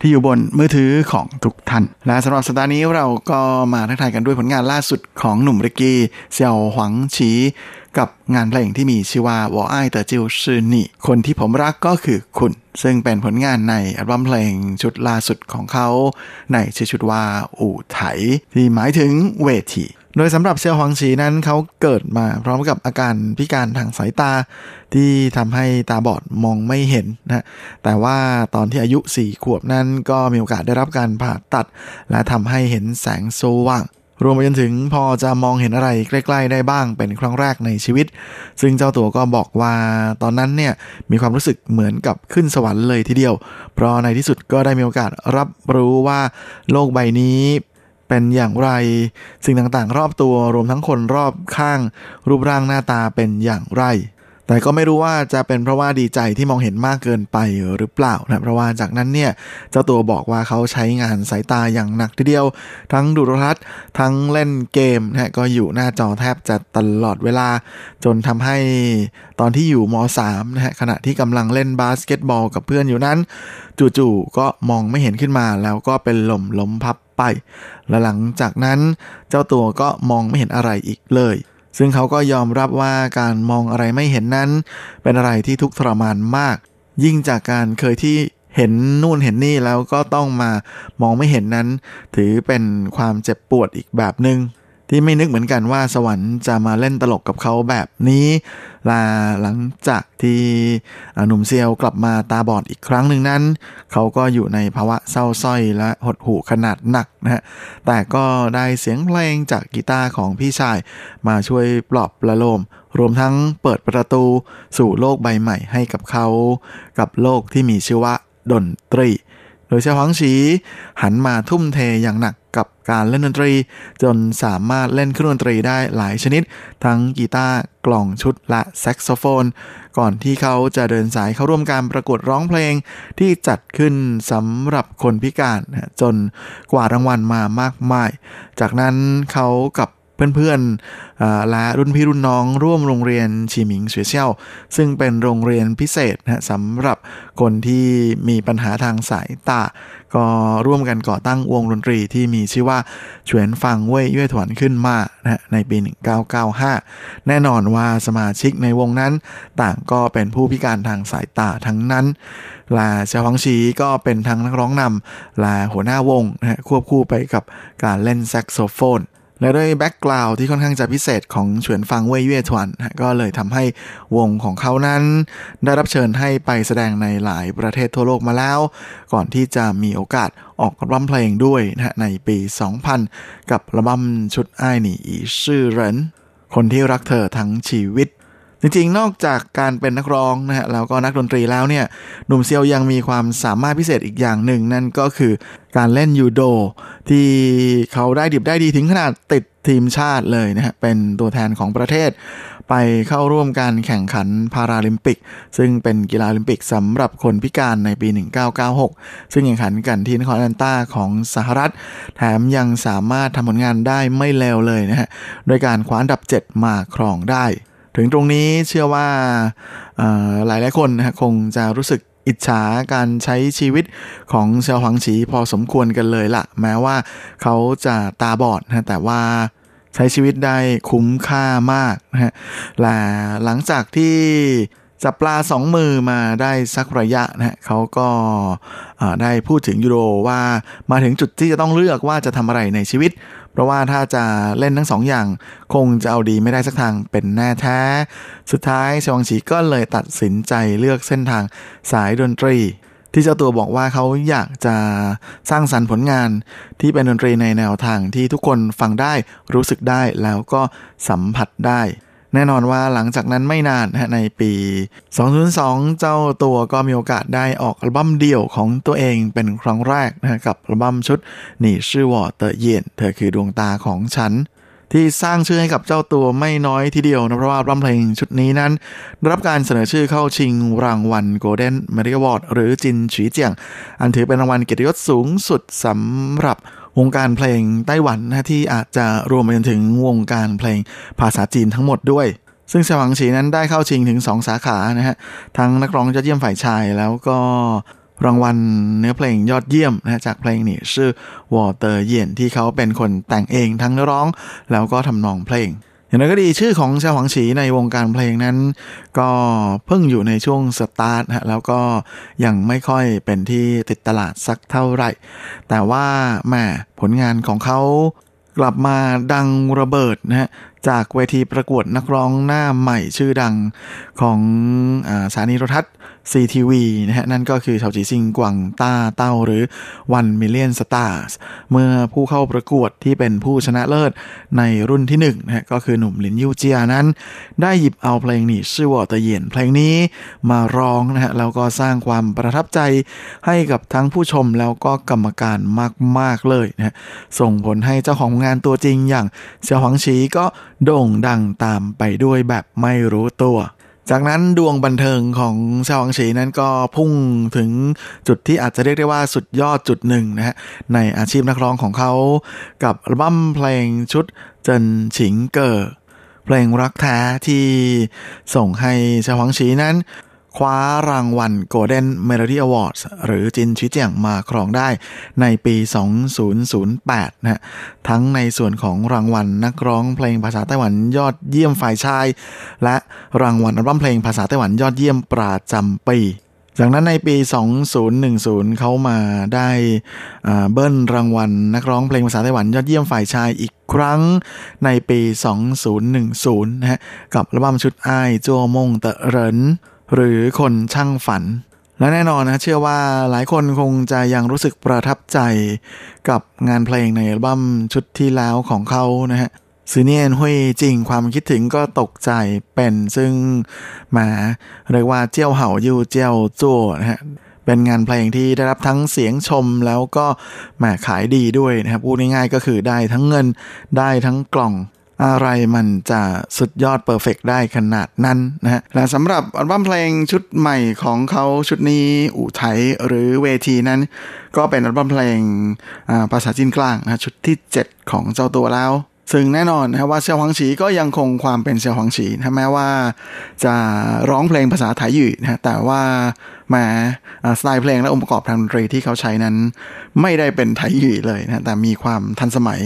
ที่อยู่บนมือถือของทุกท่าน และสำหรับสัปดาห์นี้เราก็มาทักทายกันด้วยผลงานล่าสุดของหนุ่ม Ricky เซียวหวังฉีกับงานเพลงที่มีชื่อว่า我愛的就是你คนที่ผมรักก็คือคุณ ซึ่งเป็นผลงานในอัลบั้มเพลงชุดล่าสุดของเขา ในชื่อชุดว่าอู่ไถ ที่หมายถึงเวที โดยสำหรับเซียวหวังฉีนั้นเขาเกิดมาพร้อมกับอาการพิการทางสายตาที่ทำให้ตาบอดมองไม่เห็นนะแต่ว่าตอนที่อายุ 4 ขวบนั้นก็มีโอกาสได้รับการผ่าตัด และทำให้เห็นแสงสว่างรวมไปจนถึงพอจะมองเห็นอะไรใกล้ๆได้บ้างเป็นครั้งแรกในชีวิต ซึ่งเจ้าตัวก็บอกว่าตอนนั้นเนี่ยมีความรู้สึกเหมือนกับขึ้นสวรรค์เลยทีเดียว เพราะในที่สุดก็ได้มีโอกาสรับรู้ว่าโลกใบนี้ เป็นอย่างไร สิ่งต่างๆ รอบตัวรวมทั้งคนรอบข้าง รูปร่างหน้าตาเป็นอย่างไร แต่ก็ไม่รู้ว่าจะเป็นเพราะว่าดีใจที่มองเห็นมากเกินไปหรือเปล่านะเพราะว่าจากนั้นเนี่ยเจ้าตัวบอกว่าเขาใช้งานสายตาอย่างหนักทีเดียว ทั้งดูโทรทัศน์ทั้งเล่นเกมนะก็อยู่หน้าจอแทบจะตลอดเวลา จนทำให้ตอนที่อยู่ม .3 นะฮะขณะที่กำลังเล่นบาสเกตบอลกับเพื่อนอยู่นั้น จู่ๆก็มองไม่เห็นขึ้นมาแล้วก็เป็นลมล้มพับไป และหลังจากนั้นเจ้าตัวก็มองไม่เห็นอะไรอีกเลย ซึ่งเขาก็ยอมรับว่าการมองอะไรไม่เห็นนั้น เป็นอะไรที่ทุกข์ทรมานมาก ยิ่งจากการเคยที่เห็นนู่นเห็นนี่แล้วก็ต้องมามองไม่เห็นนั้น ถือเป็นความเจ็บปวดอีกแบบหนึง่ง ที่ไม่นึกเหมือนกันว่าสวรรค์จะมาเล่นตลกกับเขาแบบนี้ ลาหลังจากที่หนุ่มเซียวกลับมาตาบอดอีกครั้งหนึ่งนั้น เขาก็อยู่ในภาวะเศร้าส้อยและหดหู่ขนาดหนักนะฮะแต่ก็ได้เสียงเพลงจากกีตาร์ของพี่ชาย มาช่วยปลอบประโลม รวมทั้งเปิดประตูสู่โลกใบใหม่ให้กับเขา กับโลกที่มีชื่อว่าดนตรี โดยเฉพาะชีหันมาทุ่มเทอย่างหนักกับ การเล่นดนตรี จนสามารถเล่นเครื่องดนตรีได้หลายชนิด ทั้งกีตาร์กล่องชุดและแซกโซโฟน ก่อนที่เขาจะเดินสายเข้าร่วมการประกวดร้องเพลงที่จัดขึ้นสำหรับคนพิการจนกว่ารางวัลมามากมาย จากนั้นเขากับ เพื่อนๆอ่าและรุ่นพี่รุ่นน้องร่วมโรงเรียนชีหมิงเสวยเซี่ยวซึ่งเป็นโรงเรียนพิเศษนะสำหรับคนที่มีปัญหาทางสายตาก็ร่วมกันก่อตั้งวงดนตรีที่มีชื่อว่าเฉวนฟังเว่ยเย่ถวนขึ้นมานะในปี 1995 แน่นอนว่าสมาชิกในวงนั้น ต่างก็เป็นผู้พิการทางสายตาทั้งนั้นลาเชาวังชีก็เป็นทั้งนักร้องนำลาหัวหน้าวงนะฮะควบคู่ไปกับการเล่นแซกโซโฟน และด้วย background ที่ค่อนข้างจะพิเศษของเฉวนฟังเว่ยเย่ทวนนะก็เลยทำให้วงของเขานั้น ได้รับเชิญให้ไปแสดงในหลายประเทศทั่วโลกมาแล้ว ก่อนที่จะมีโอกาสออกอัลบั้มเพลงด้วยนะในปี 2000 กับอัลบั้มชุดไอ้หนีอีชื่อเหรินคนที่รักเธอทั้งชีวิต จริงๆ นอกจากการเป็นนักร้องนะฮะแล้วก็นักดนตรีแล้วเนี่ยหนุ่มเซียวยังมีความสามารถพิเศษอีกอย่างหนึ่ง นั่นก็คือการเล่นยูโด ที่เขาได้ดิบได้ดีถึงขนาดติดทีมชาติเลยนะฮะเป็นตัวแทนของประเทศ ไปเข้าร่วมการแข่งขันพาราลิมปิก ซึ่งเป็นกีฬาโอลิมปิกสำหรับคนพิการในปี 1996 ซึ่งแข่งขันกันที่นครแอตแลนตาของสหรัฐ แถมยังสามารถทำผลงานได้ไม่เลวเลยนะฮะโดยการคว้าอันดับ 7 มาครองได้ ถึงตรงนี้เชื่อว่าหลายหลายคนนะคงจะรู้สึกอิจฉาการใช้ชีวิตของเซียวหวังฉีพอสมควรกันเลยละแม้ว่าเขาจะตาบอดนะแต่ว่าใช้ชีวิตได้คุ้มค่ามากนะฮะและหลังจากที่จับปลาสองมือมาได้สักระยะนะฮะเขาก็ได้พูดถึงยูโรว่ามาถึงจุดที่จะต้องเลือกว่าจะทำอะไรในชีวิตเพราะว่าถ้าจะเล่นทั้งสองอย่าง คงจะเอาดีไม่ได้สักทางเป็นแน่แท้ สุดท้ายชวังฉีก็เลยตัดสินใจเลือกเส้นทางสายดนตรี ที่เจ้าตัวบอกว่าเขาอยากจะสร้างสรรค์ผลงาน ที่เป็นดนตรีในแนวทางที่ทุกคนฟังได้รู้สึกได้แล้วก็สัมผัสได้ แน่นอนว่าหลังจากนั้นไม่นานในปี 2002 เจ้าตัวก็มีโอกาสได้ออกอัลบั้มเดี่ยวของตัวเองเป็นครั้งแรกนะกับอัลบั้มชุดหนีชื่อวอเตอร์เย็นเธอคือดวงตาของฉัน ที่สร้างชื่อให้กับเจ้าตัวไม่น้อยทีเดียวนะเพราะว่าอัลบั้มเพลงชุดนี้นั้น รับการเสนอชื่อเข้าชิงรางวัล Golden m e d a l Award หรือจินฉีเจียง อันถือเป็นรางวัลเกียรติยศสูงสุดสำหรับวงการเพลงไต้หวันนะที่อาจจะรวมไปจนถึงวงการเพลงภาษาจีนทั้งหมดด้วย ซึ่งฉวังฉีนั้นได้เข้าชิงถึง 2 สาขานะฮะทั้งนักร้องยอดเยี่ยมฝ่ายชายแล้วก็ รางวัลเนื้อเพลงยอดเยี่ยมนะจากเพลงนี่ชื่อวอเตอร์เยียนที่เขาเป็นคนแต่งเองทั้งร้อง แล้วก็ทำนองเพลง อย่างไรก็ดีชื่อของชาวหวังฉีในวงการเพลงนั้น ก็เพิ่งอยู่ในช่วงสตาร์ทฮะแล้วก็ยังไม่ค่อยเป็นที่ติดตลาดสักเท่าไหร่ แต่ว่าแม่ผลงานของเขากลับมาดังระเบิดนะฮะจากเวทีประกวดนักร้องหน้าใหม่ชื่อดังของอสถานีโทรทัศน์ CTV นะฮะนั่นก็คือชาวจีซิงกวางต้าเต้าหรือ One Million Stars เมื่อผู้เข้าประกวดที่เป็นผู้ชนะเลิศในรุ่นที่1นนะฮะก็คือหนุ่มหลินยูเจียนั้น ได้หยิบเอาเพลงนี้ชื่อว่าตะเย็นเพลงนี้มาร้องนะฮะแล้วก็สร้างความประทับใจให้กับทั้งผู้ชมแล้วก็กรรมการมาก ๆ เลยนะฮะส่งผลให้เจ้าของงานตัวจริงอย่างเสี่ยวหวังชีก็โด่งดังตามไปด้วยแบบไม่รู้ตัว จากนั้นดวงบันเทิงของชาวอังชีนั้นก็พุ่งถึงจุดที่อาจจะเรียกได้ว่าสุดยอดจุดหนึ่งนะฮะในอาชีพนักร้องของเขากับอัลบั้มเพลงชุดเจินฉิงเกอร์เพลงรักแท้ที่ส่งให้ชาวหังชีนั้น คว้ารางวัล Golden Melody Awards หรือจินชิเจียงมาครองได้ในปี 2008 นะทั้งในส่วนของรางวัลนักร้องเพลงภาษาไต้หวันยอดเยี่ยมฝ่ายชาย และรางวัลอัลบั้มเพลงภาษาไต้หวันยอดเยี่ยมประจำปีจากนั้นในปี 2010 เขามาได้เบิ้ลรางวัลนักร้องเพลงภาษาไต้หวันยอดเยี่ยมฝ่ายชายอีกครั้งในปี 2010 นะฮะ กับอัลบั้มชุดอ้ายจัวมงเตอเริน หรือคนช่างฝัน และแน่นอนนะเชื่อว่าหลายคนคงจะยังรู้สึกประทับใจกับงานเพลงในอัลบั้มชุดที่แล้วของเขานะฮะซีเนียนหุยจริงความคิดถึงก็ตกใจเป็นซึ่งมาเรียกว่าเจียวเห่ายูเจียวจั่วนะฮะเป็นงานเพลงที่ได้รับทั้งเสียงชมแล้วก็แหมขายดีด้วยนะครับพูดง่ายๆก็คือได้ทั้งเงินได้ทั้งกล่อง อะไรมันจะสุดยอดเพอร์เฟกได้ขนาดนั้นนะฮะและสำหรับอัลบั้มเพลงชุดใหม่ของเขาชุดนี้อู่ไทยหรือเวทีนั้น ก็เป็นอัลบั้มเพลงภาษาจีนกลางนะชุดที่ 7 ของเจ้าตัวแล้วซึ่งแน่นอนนะว่าเซียวหวังฉีก็ยังคงความเป็นเซียวหวังฉีนะแม้ว่าจะร้องเพลงภาษาไทยอยู่นะแต่ว่า มาสไตล์เพลงและองค์ประกอบทางดนตรีที่เขาใช้นั้น ไม่ได้เป็นไทยยีเลยนะแต่มีความทันสมัย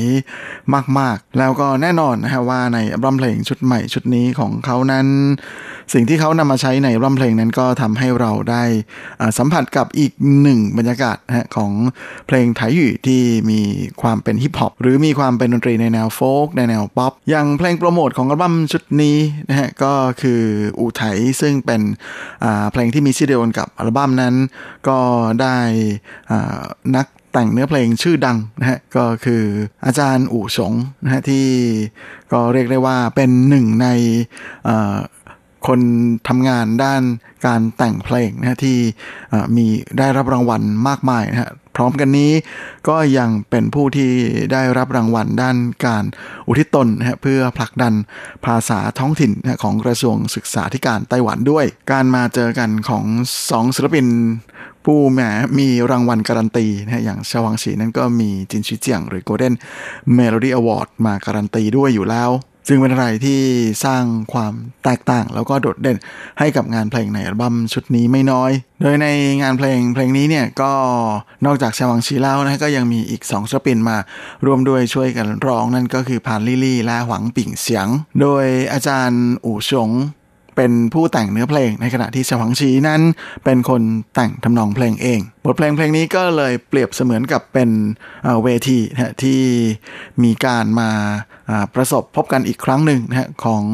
มาก ๆ แล้วก็แน่นอนนะฮะว่าในอัลบั้มเพลงชุดใหม่ชุดนี้ของเขานั้น สิ่งที่เขานำมาใช้ในอัลบั้มเพลงนั้นก็ทำให้เราได้สัมผัสกับอีกหนึ่งบรรยากาศนะของเพลง台語ที่มีความเป็นฮิปฮอปหรือมีความเป็นดนตรีในแนว folk ในแนวป๊อปอย่างเพลงโปรโมทของอัลบั้มชุดนี้นะฮะก็คืออูไถซึ่งเป็นเพลงที่มีชื่อเดียวกันกับอัลบั้มนั้นก็ได้นักแต่งเนื้อเพลงชื่อดังนะฮะก็คืออาจารย์อู่สงนะฮะที่ก็เรียกได้ว่าเป็นหนึ่งในคนทำงานด้านการแต่งเพลงนะที่มีได้รับรางวัลมากมายนะฮะ พร้อมกันนี้ ก็ยังเป็นผู้ที่ได้รับรางวัลด้านการอุทิศตนนะเพื่อผลักดันภาษาท้องถิ่นของกระทรวงศึกษาธิการไต้หวันด้วย การมาเจอกันของสองศิลปินผู้แหมมีรางวัลการันตีนะอย่างชาวังฉีนั้นก็มีจินชิเจียงหรือ Golden Melody Award มาการันตีด้วยอยู่แล้ว ซึ่งเป็นอะไรที่สร้างความแตกต่าง แล้วก็โดดเด่นให้กับงานเพลงในอัลบั้มชุดนี้ไม่น้อย โดยในงานเพลงเพลงนี้เนี่ยก็นอกจากชาวังชีแล้วนะก็ยังมีอีก2ศิลปินมาร่วมด้วยช่วยกันร้องนั่นก็คือพานลี่ลี่และหวังปิ่งเสียง โดยอาจารย์อู่ชง เป็นผู้แต่งเนื้อเพลง ในขณะที่เฉวังชีนั้น เป็นคนแต่งทำนองเพลงเอง บทเพลงเพลงนี้ก็เลยเปรียบเสมือนกับเป็นเวทีนะที่มีการมาประสบพบกันอีกครั้งหนึ่งนะของ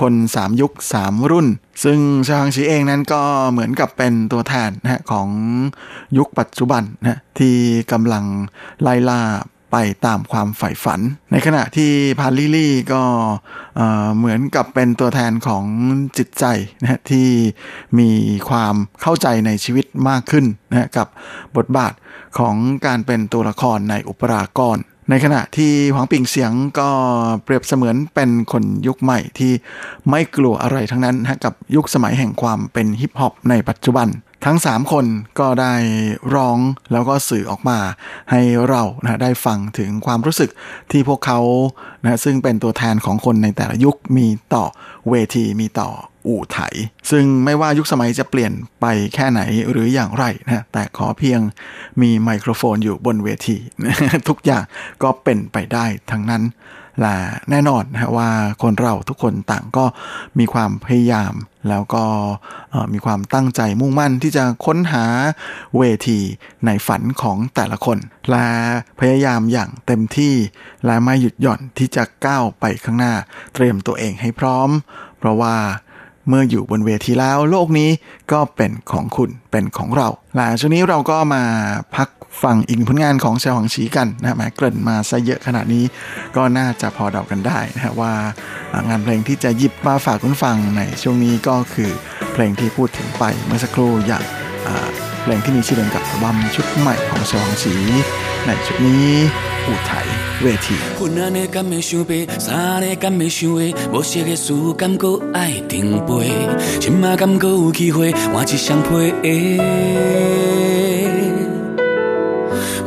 คน3ยุค3รุ่น ซึ่งชาฮังชีเองนั้นก็เหมือนกับเป็นตัวแทนนะของยุคปัจจุบันนะที่กำลังไล่ล่า ไปตามความใฝ่ฝัน ในขณะที่พาลิลี่ก็เหมือนกับเป็นตัวแทนของจิตใจนะที่มีความเข้าใจในชีวิตมากขึ้นนะกับบทบาทของการเป็นตัวละครในอุปรากรในขณะที่หวังปิงเสียงก็เปรียบเสมือนเป็นคนยุคใหม่ที่ไม่กลัวอะไรทั้งนั้นนะกับยุคสมัยแห่งความเป็นฮิปฮอปในปัจจุบัน ทั้ง 3 คนก็ได้ร้องแล้วก็สื่อออกมาให้เรานะได้ฟังถึงความรู้สึกที่พวกเขานะซึ่งเป็นตัวแทนของคนในแต่ละยุคมีต่อเวทีมีต่ออู่ไถ ซึ่งไม่ว่ายุคสมัยจะเปลี่ยนไปแค่ไหนหรืออย่างไรนะแต่ขอเพียงมีไมโครโฟนอยู่บนเวที ทุกอย่างก็เป็นไปได้ทั้งนั้น และแน่นอนนะว่าคนเราทุกคนต่างก็มีความพยายาม แล้วก็มีความตั้งใจมุ่งมั่นที่จะค้นหาเวทีในฝันของแต่ละคน และพยายามอย่างเต็มที่และไม่หยุดหย่อนที่จะก้าวไปข้างหน้า เตรียมตัวเองให้พร้อม เพราะว่า เมื่ออยู่บนเวทีแล้วโลกนี้ก็เป็นของคุณเป็นของเรา หลังช่วงนี้เราก็มาพักฟังอีกผลงานของเซลหังชีกันนะแม้เกริ่นมาซะเยอะขนาดนี้ก็น่าจะพอเดากันได้นะว่างานเพลงที่จะหยิบมาฝากคุณฟังในช่วงนี้ก็คือเพลงที่พูดถึงไปเมื่อสักครู่อย่าง เพลงที่มีชื่อเดิมกับอัลบั้มชุดใหม่ของเซลหังชีในชุดนี้舞台乐题。阮安尼敢会想白，三日敢会想话，无色的事敢搁爱停杯，今嘛敢搁有机会换一双皮鞋。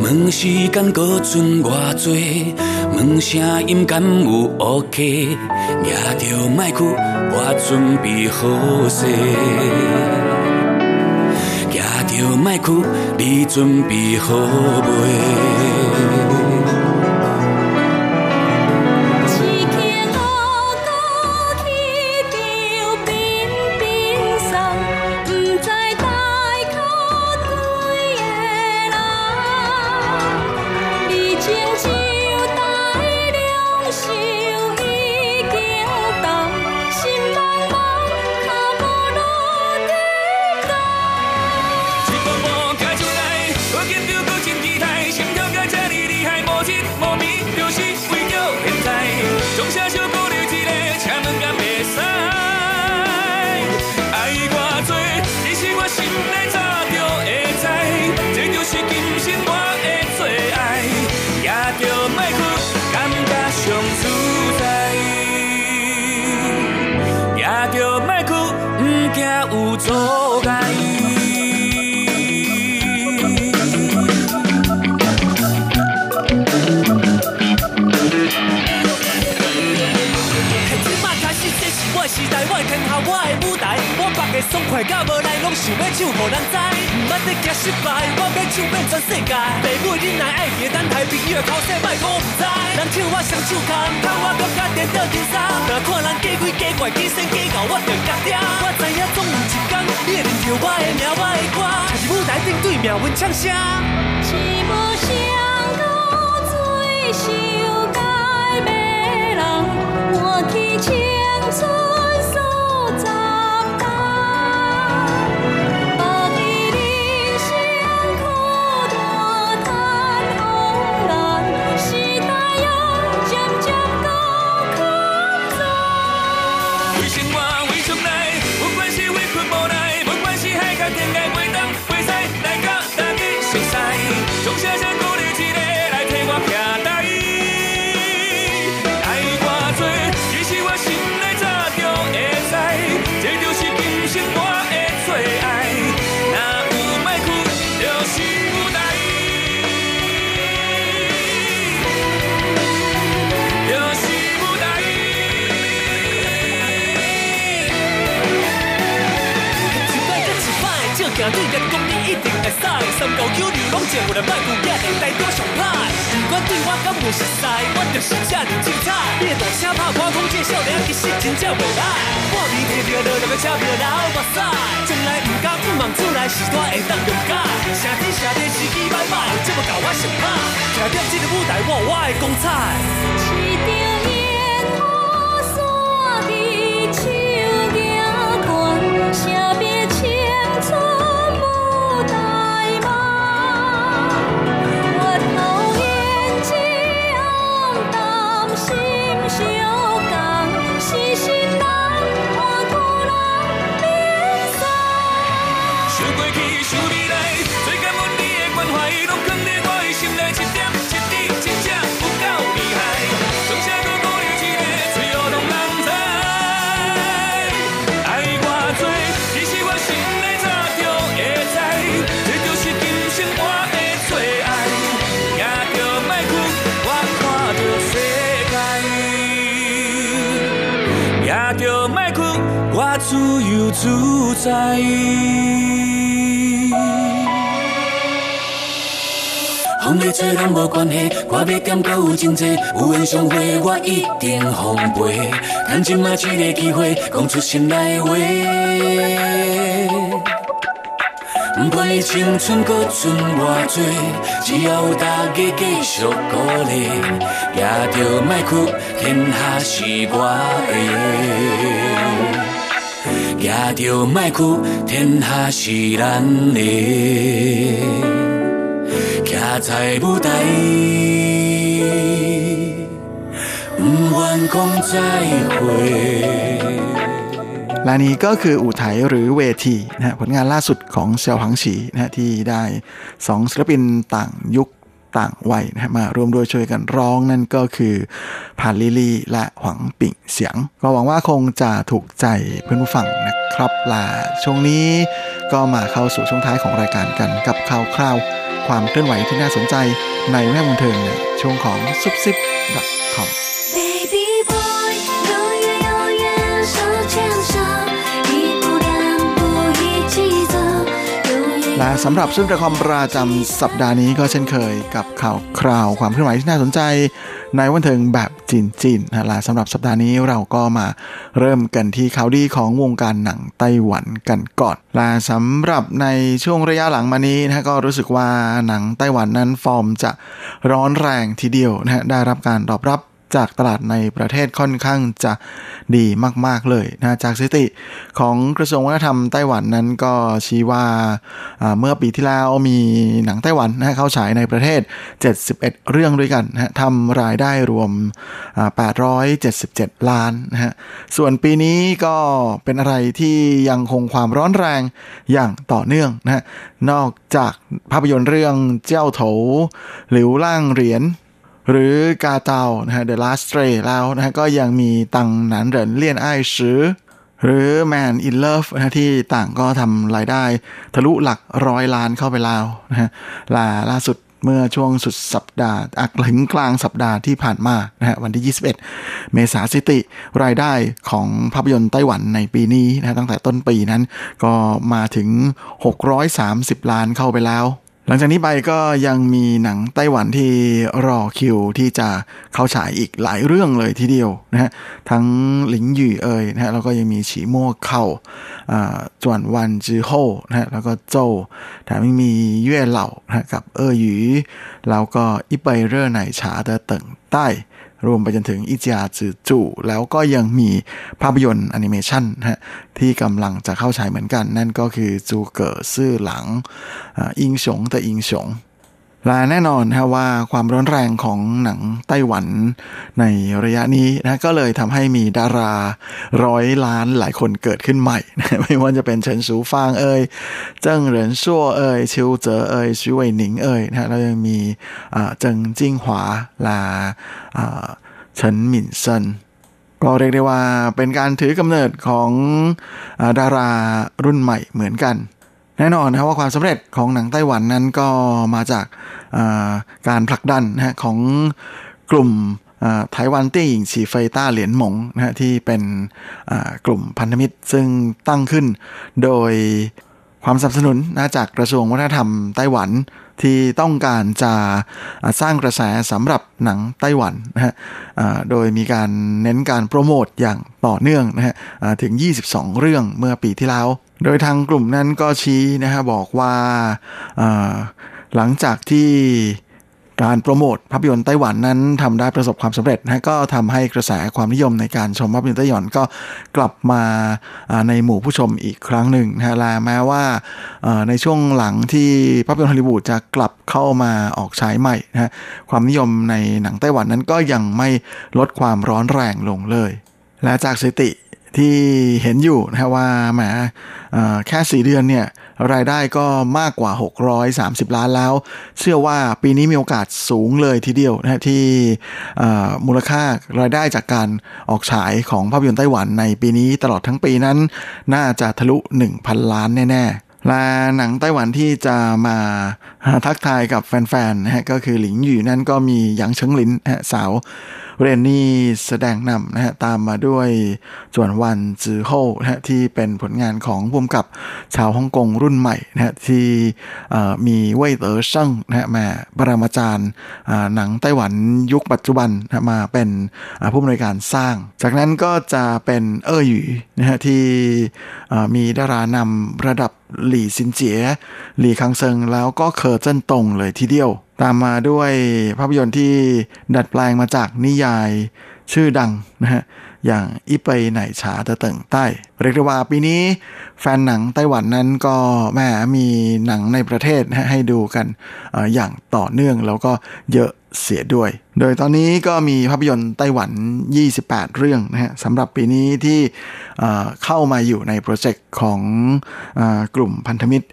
问时间搁剩偌多，问声音敢有 OK，抓着麦克我准备好势， 莫哭，你准备好未？走开想要唱互人知。毋捌得惊失败，我要唱遍全世界。爸母恁来爱记，等待朋友口说卖我毋知。人唱我双手空，看我感觉颠倒天三。若看人假鬼假怪，假仙假狗，我着夹掉。我知影总有一天，你会认着我的名，我的歌。唱是舞台顶对命运唱声。寂寞相告最羞该美人，我去青春所在。正对的讲，你一定会使。三到九二拢一个人卖牛肉，会带多上歹。不管对我敢有熟悉，我就是这尔精彩。你大声拍看，讲这少年其实真正袂歹。我面提着落落个车票流目屎，将来唔敢不望出来，是我会当谅解。声低声低，司机歹歹，这么教我心歹。正点这个舞台，我我会光彩。由自在。风雨吹咱无关系，我要减到有真济，有缘相会，我一定奉陪。趁今仔这个机会，讲出心内话。不管你青春搁剩偌多，只要有大家继续鼓励，也着莫哭，天下是我的。也着莫哭，天下是咱的。徛在舞台，不愿讲再会。 และนี้ก็คืออู่ไถหรือเวทีนะฮะผลงานล่าสุดของเซียวหังฉีนะฮะที่ได้สองศิลปินต่างยุค ต่างวัยนะฮะมาร่วมด้วยช่วยกันร้องนั่นก็คือผ่านลิลี่และหวังปิ่งเสียง ก็หวังว่าคงจะถูกใจเพื่อนผู้ฟังนะครับและช่วงนี้ก็มาเข้าสู่ช่วงท้ายของรายการกันกับข่าวคราว ความเคลื่อนไหวที่น่าสนใจในแวดวงบันเทิงในช่วงของซุปซิป .com และสำหรับซุป .com ประจำสัปดาห์นี้ก็เช่นเคยกับข่าวคราวความเคลื่อนไหวที่น่าสนใจ ในวันเทิงแบบจีนจีนนะและสำหรับสัปดาห์นี้เราก็มาเริ่มกันที่ข่าวดีของวงการหนังไต้หวันกันก่อนและสำหรับในช่วงระยะหลังมานี้นะก็รู้สึกว่าหนังไต้หวันนั้นฟอร์มจะร้อนแรงทีเดียวนะได้รับการตอบรับ จากตลาดในประเทศค่อนข้างจะดีมาก ๆ เลยนะจากสถิติของกระทรวงวัฒนธรรมไต้หวันนั้นก็ชี้ว่าเมื่อปีที่แล้วมีหนังไต้หวันนะเข้าฉายในประเทศ 71 เรื่องด้วยกันนะทำรายได้รวม 877 ล้านนะฮะส่วนปีนี้ก็เป็นอะไรที่ยังคงความร้อนแรงอย่างต่อเนื่องนะฮะนอกจากภาพยนตร์เรื่องเจ้าโถหลิวล่างเหรียญ หรือกาเตานะฮะ The Last Stray แล้วนะฮะก็ยังมีตังหนานเหรินเลี่ยนไอ้ชือหรือ Man in Love นะฮะที่ต่างก็ทำรายได้ ทะลุหลักร้อยล้านเข้าไปแล้วนะฮะล่าล่าสุดเมื่อช่วงสุดสัปดาห์อักถึงกลางสัปดาห์ที่ผ่านมานะฮะวันที่ 21 เมษาสิติ รายได้ของภาพยนตร์ไต้หวันในปีนี้นะฮะตั้งแต่ต้นปีนั้น ก็มาถึง 630 ล้านเข้าไปแล้ว หลังจากนี้ไปก็ยังมีหนังไต้หวันที่รอคิวที่จะเข้าฉายอีกหลายเรื่องเลยทีเดียวนะฮะทั้งหลิงหยู่เอ่ยนะฮะแล้วก็ยังมีฉีมั่วเข้าอ่าจวนวันจือโฮนะฮะแล้วก็โจแถมยังมีเย่เหล่านะฮะกับเอ่อหยูแล้วก็อิเปยเร่อไหนฉาเตอเติง ใต้ รวมไปจนถึงอิจยาจือจู่แล้วก็ยังมีภาพยนตร์แอนิเมชันนะฮะที่กำลังจะเข้าฉายเหมือนกัน นั่นก็คือจูเก๋อซื่อหลังอ่าอิงฉงแต่อิงฉง และแน่นอนนะว่าความร้อนแรงของหนังไต้หวันในระยะนี้นะก็เลยทำให้มีดาราร้อยล้านหลายคนเกิดขึ้นใหม่นะไม่ว่าจะเป็นเฉินสูฟางเอ่ยเจิ้งเหรินชั่วเอ่ยชิวเจ๋อเอ่ยชิวเว่ยหนิงเอ่ยนะฮะแล้วยังมีเจิงจิ้งหวาและอ่าเฉินหมิ่นเซินก็เรียกได้ว่าเป็นการถือกำเนิดของอดารารุ่นใหม่เหมือนกัน แน่นอนนะครับว่าความสำเร็จของหนังไต้หวันนั้นก็มาจากการผลักดันนะของกลุ่มไต้หวันเตี้ยหญิงฉีเฟยต้าเหรียญหมงนะฮะที่เป็นกลุ่มพันธมิตรซึ่งตั้งขึ้นโดยความสนับสนุนนะจากกระทรวงวัฒนธรรมไต้หวันที่ต้องการจะสร้างกระแสสำหรับหนังไต้หวันนะฮะโดยมีการเน้นการโปรโมทอย่างต่อเนื่องนะฮะถึง 22 เรื่องเมื่อปีที่แล้ว โดยทางกลุ่มนั้นก็ชี้นะฮะบอกว่าหลังจากที่การโปรโมทภาพยนตร์ไต้หวันนั้นทำได้ประสบความสำเร็จนะก็ทำให้กระแสความนิยมในการชมภาพยนตร์ไต้หวันก็กลับมาในหมู่ผู้ชมอีกครั้งหนึ่งนะฮะและแม้ว่าในช่วงหลังที่ภาพยนตร์ฮอลลีวูดจะกลับเข้ามาออกฉายใหม่นะฮะความนิยมในหนังไต้หวันนั้นก็ยังไม่ลดความร้อนแรงลงเลย และจากสถิติ ที่เห็นอยู่นะว่าแหมแค่ 4 เดือนเนี่ยรายได้ก็มากกว่า 630 ล้านแล้ว เชื่อว่าปีนี้มีโอกาสสูงเลยทีเดียวนะที่มูลค่ารายได้จากการออกฉายของภาพยนตร์ไต้หวันในปีนี้ตลอดทั้งปีนั้น น่าจะทะลุ 1,000 ล้านแน่ ๆและหนังไต้หวันที่จะมาทักทายกับแฟนๆนะฮะก็คือหลิงหยู่นั่นก็มีหยางเฉิงหลินสาวเรนนี่แสดงนำนะฮะตามมาด้วยจวนวันจือโฮนะฮะที่เป็นผลงานของพุ่มกับชาวฮ่องกงรุ่นใหม่นะฮะที่มีเว่ยเต๋อเซิงนะฮะมาปรามาจารย์หนังไต้หวันยุคปัจจุบันนะมาเป็นผู้บริการสร้าง จากนั้นก็จะเป็นเอ่อหยู่นะฮะที่มีดารานำระดับหลี่ซินเจียหลี่คังเซิงแล้วก็เคอเจิ้นตงเลยทีเดียว ตามมาด้วยภาพยนตร์ที่ดัดแปลงมาจากนิยายชื่อดังนะฮะอย่างอีไปไหนฉาตะเติงใต้ เรียกได้ว่าปีนี้แฟนหนังไต้หวันนั้นก็แม่มีหนังในประเทศนะให้ดูกันออย่างต่อเนื่องแล้วก็เยอะเสียด้วย โดยตอนนี้ก็มีภาพยนตร์ไต้หวัน 28 เรื่องนะฮะสำหรับปีนี้ที่เข้ามาอยู่ในโปรเจกต์ของอกลุ่มพันธมิตร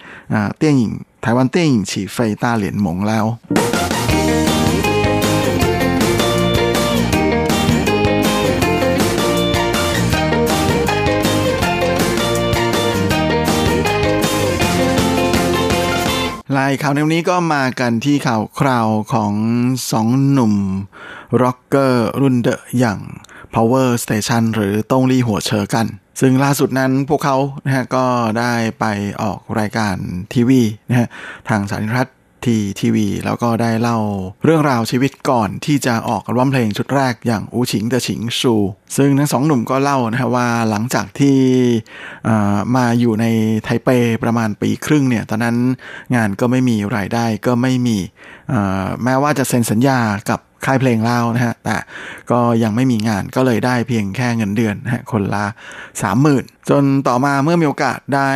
เตี้ยงหญิง 台湾电影起飞大联盟แล้วลายข่าวในวันนี้ก็มากันที่ข่าวคราวของสองหนุ่มร็อกเกอร์รุ่นเดอะอย่าง Power Station หรือต้งลี่หัวเชอกัน ซึ่งล่าสุดนั้นพวกเขานะฮะก็ได้ไปออกรายการทีวีนะฮะทางสารรัฐทีทีวี แล้วก็ได้เล่าเรื่องราวชีวิตก่อนที่จะออกอัลบั้มเพลงชุดแรกอย่างอูฉิงเตฉิงชู ซึ่งทั้งสองหนุ่มก็เล่านะฮะว่าหลังจากที่มาอยู่ในไทเปประมาณปีครึ่งเนี่ยตอนนั้นงานก็ไม่มีรายได้ก็ไม่มีแม้ว่าจะเซ็นสัญญากับ ค่ายเพลงเล่านะฮะ แต่ก็ยังไม่มีงานก็เลยได้เพียงแค่เงินเดือนนะฮะ คนละสามหมื่นจนต่อมาเมื่อมีโอกาสได้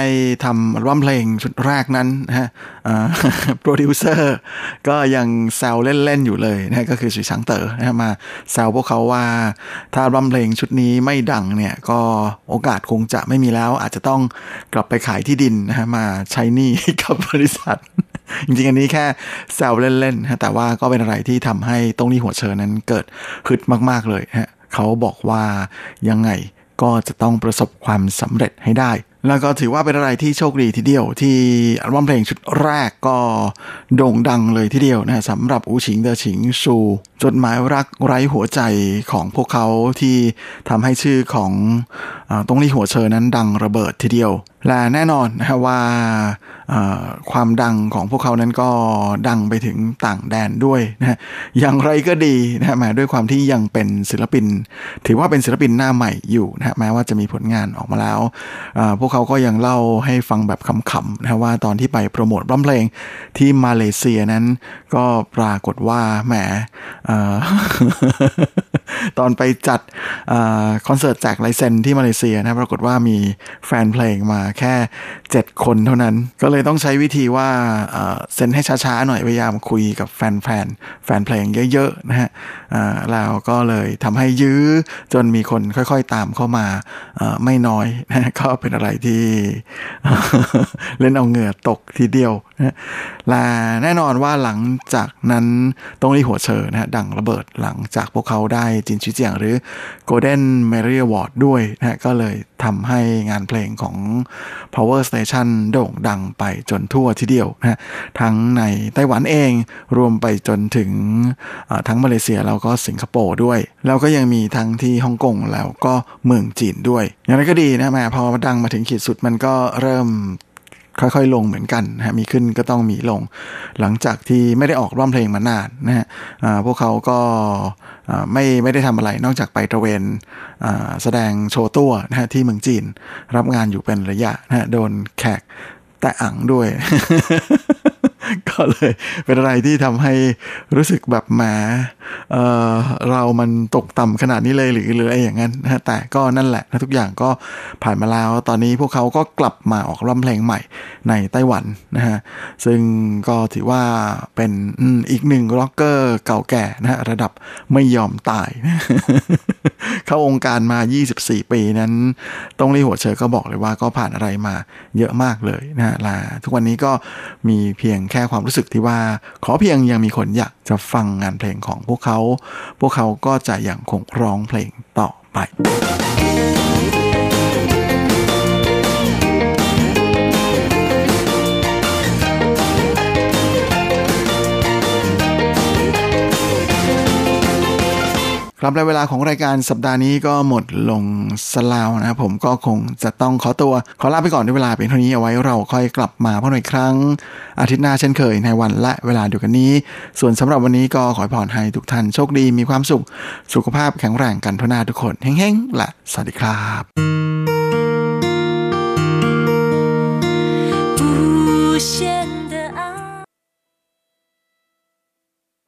ทำอัลบั้มเพลงชุดแรกนั้นนะฮะโปรดิวเซอร์ก็ยังแซวเล่น ๆ อยู่เลยนะก็คือสุยชังเต๋อนะฮะมาแซวพวกเขาว่า ถ้าอัลบั้มเพลงชุดนี้ไม่ดังเนี่ย ก็โอกาสคงจะไม่มีแล้วอาจจะต้องกลับไปขายที่ดินนะฮะมาใช้หนี้กับบริษัท จริงๆ อันนี้แค่แซวเล่นๆ แต่ว่าก็เป็นอะไรที่ทำให้ตรงนี้หัวเชิญนั้นเกิดฮึดมากๆเลยฮะเขาบอกว่ายังไงก็จะต้องประสบความสำเร็จให้ได้ แล้วก็ถือว่าเป็นอะไรที่โชคดีทีเดียว ที่อัลบั้มเพลงชุดแรกก็โด่งดังเลยทีเดียวนะสำหรับอูชิงเดอชิงชู จดหมายรักไร้หัวใจของพวกเขาที่ทำให้ชื่อของตรงนี้หัวเชอนั้นดังระเบิดทีเดียว และแน่นอนนะว่าความดังของพวกเขานั้นก็ดังไปถึงต่างแดนด้วยนะอย่างไรก็ดีนะมาด้วยความที่ยังเป็นศิลปิน ถือว่าเป็นศิลปินหน้าใหม่อยู่นะแม้ว่าจะมีผลงานออกมาแล้ว พวกเขาก็ยังเล่าให้ฟังแบบขำๆนะว่าตอนที่ไปโปรโมทร้องเพลงที่มาเลเซียนั้น ก็ปรากฏว่าแหมตอนไปจัดคอนเสิร์ตแจกไลเซนที่มาเลเซียนะปรากฏว่ามีแฟนเพลงมาแค่ 7 คนเท่านั้น ก็เลยต้องใช้วิธีว่าเซ็นให้ช้าๆหน่อยพยายามคุยกับแฟนแฟนแฟนเพลงเยอะๆนะฮะแล้วก็เลยทำให้ยื้อจนมีคนค่อยๆตามเข้ามาไม่น้อยนะก็เป็นอะไรที่เล่นเอาเหงื่อตกทีเดียวนะและแน่นอนว่าหลังจากนั้นต้องรีหัวเชอนะฮะดังระเบิดหลังจากพวกเขาได้จินชิเจียงหรือ Golden Mary Award ด้วยนะก็เลยทำให้งานเพลงของ Power Station โด่งดังไปจนทั่วทีเดียวนะทั้งในไต้หวันเองรวมไปจนถึงทั้งมาเลเซียแล้วก็สิงคโปร์ด้วย แล้วก็ยังมีทั้งที่ฮ่องกงแล้วก็เมืองจีนด้วย อย่างไรก็ดีนะแม่พอดังมาถึงขีดสุดมันก็เริ่ม ค่อยๆ ลงเหมือนกันนะฮะมีขึ้นก็ต้องมีลง หลังจากที่ไม่ได้ออกร้องเพลงมานานนะฮะพวกเขาก็ไม่ไม่ได้ทำอะไรนอกจากไปตระเวนแสดงโชว์ตัวนะฮะที่เมืองจีน รับงานอยู่เป็นระยะนะฮะโดนแขกแตะอังด้วย ก็เลยเป็นอะไรที่ทำให้รู้สึกแบบแหมเออเรามันตกต่ำขนาดนี้เลยหรือหรืออะไรอย่างนั้นนะฮะแต่ก็นั่นแหละนะทุกอย่างก็ผ่านมาแล้ว ตอนนี้พวกเขาก็กลับมาออกร้องเพลงใหม่ในไต้หวันนะฮะซึ่งก็ถือว่าเป็นอีกหนึ่งร็อกเกอร์เก่าแก่นะฮะระดับไม่ยอมตาย เข้าองค์การมา 24 ปีนั้นต้องรีหัวเชอก็บอกเลยว่าก็ผ่านอะไรมาเยอะมากเลยนะฮะและทุกวันนี้ก็มีเพียงแค่ความรู้สึกที่ว่าขอเพียงยังมีคนอยากจะฟังงานเพลงของพวกเขา พวกเขาก็จะยังคงร้องเพลงต่อไป ครับและเวลาของรายการสัปดาห์นี้ก็หมดลงสลาวนะครับผมก็คงจะต้องขอตัว ขอลาไปก่อนด้วยเวลาเพียงเท่านี้เอาไว้เราค่อยกลับมาพบกันอีกครั้ง อาทิตย์หน้าเช่นเคยในวันและเวลาเดียวกันนี้ ส่วนสำหรับวันนี้ก็ขอพรให้ทุกท่านโชคดีมีความสุข สุขภาพแข็งแรงกันทุกนาทุกคนเฮ้งๆและสวัสดีครับ无限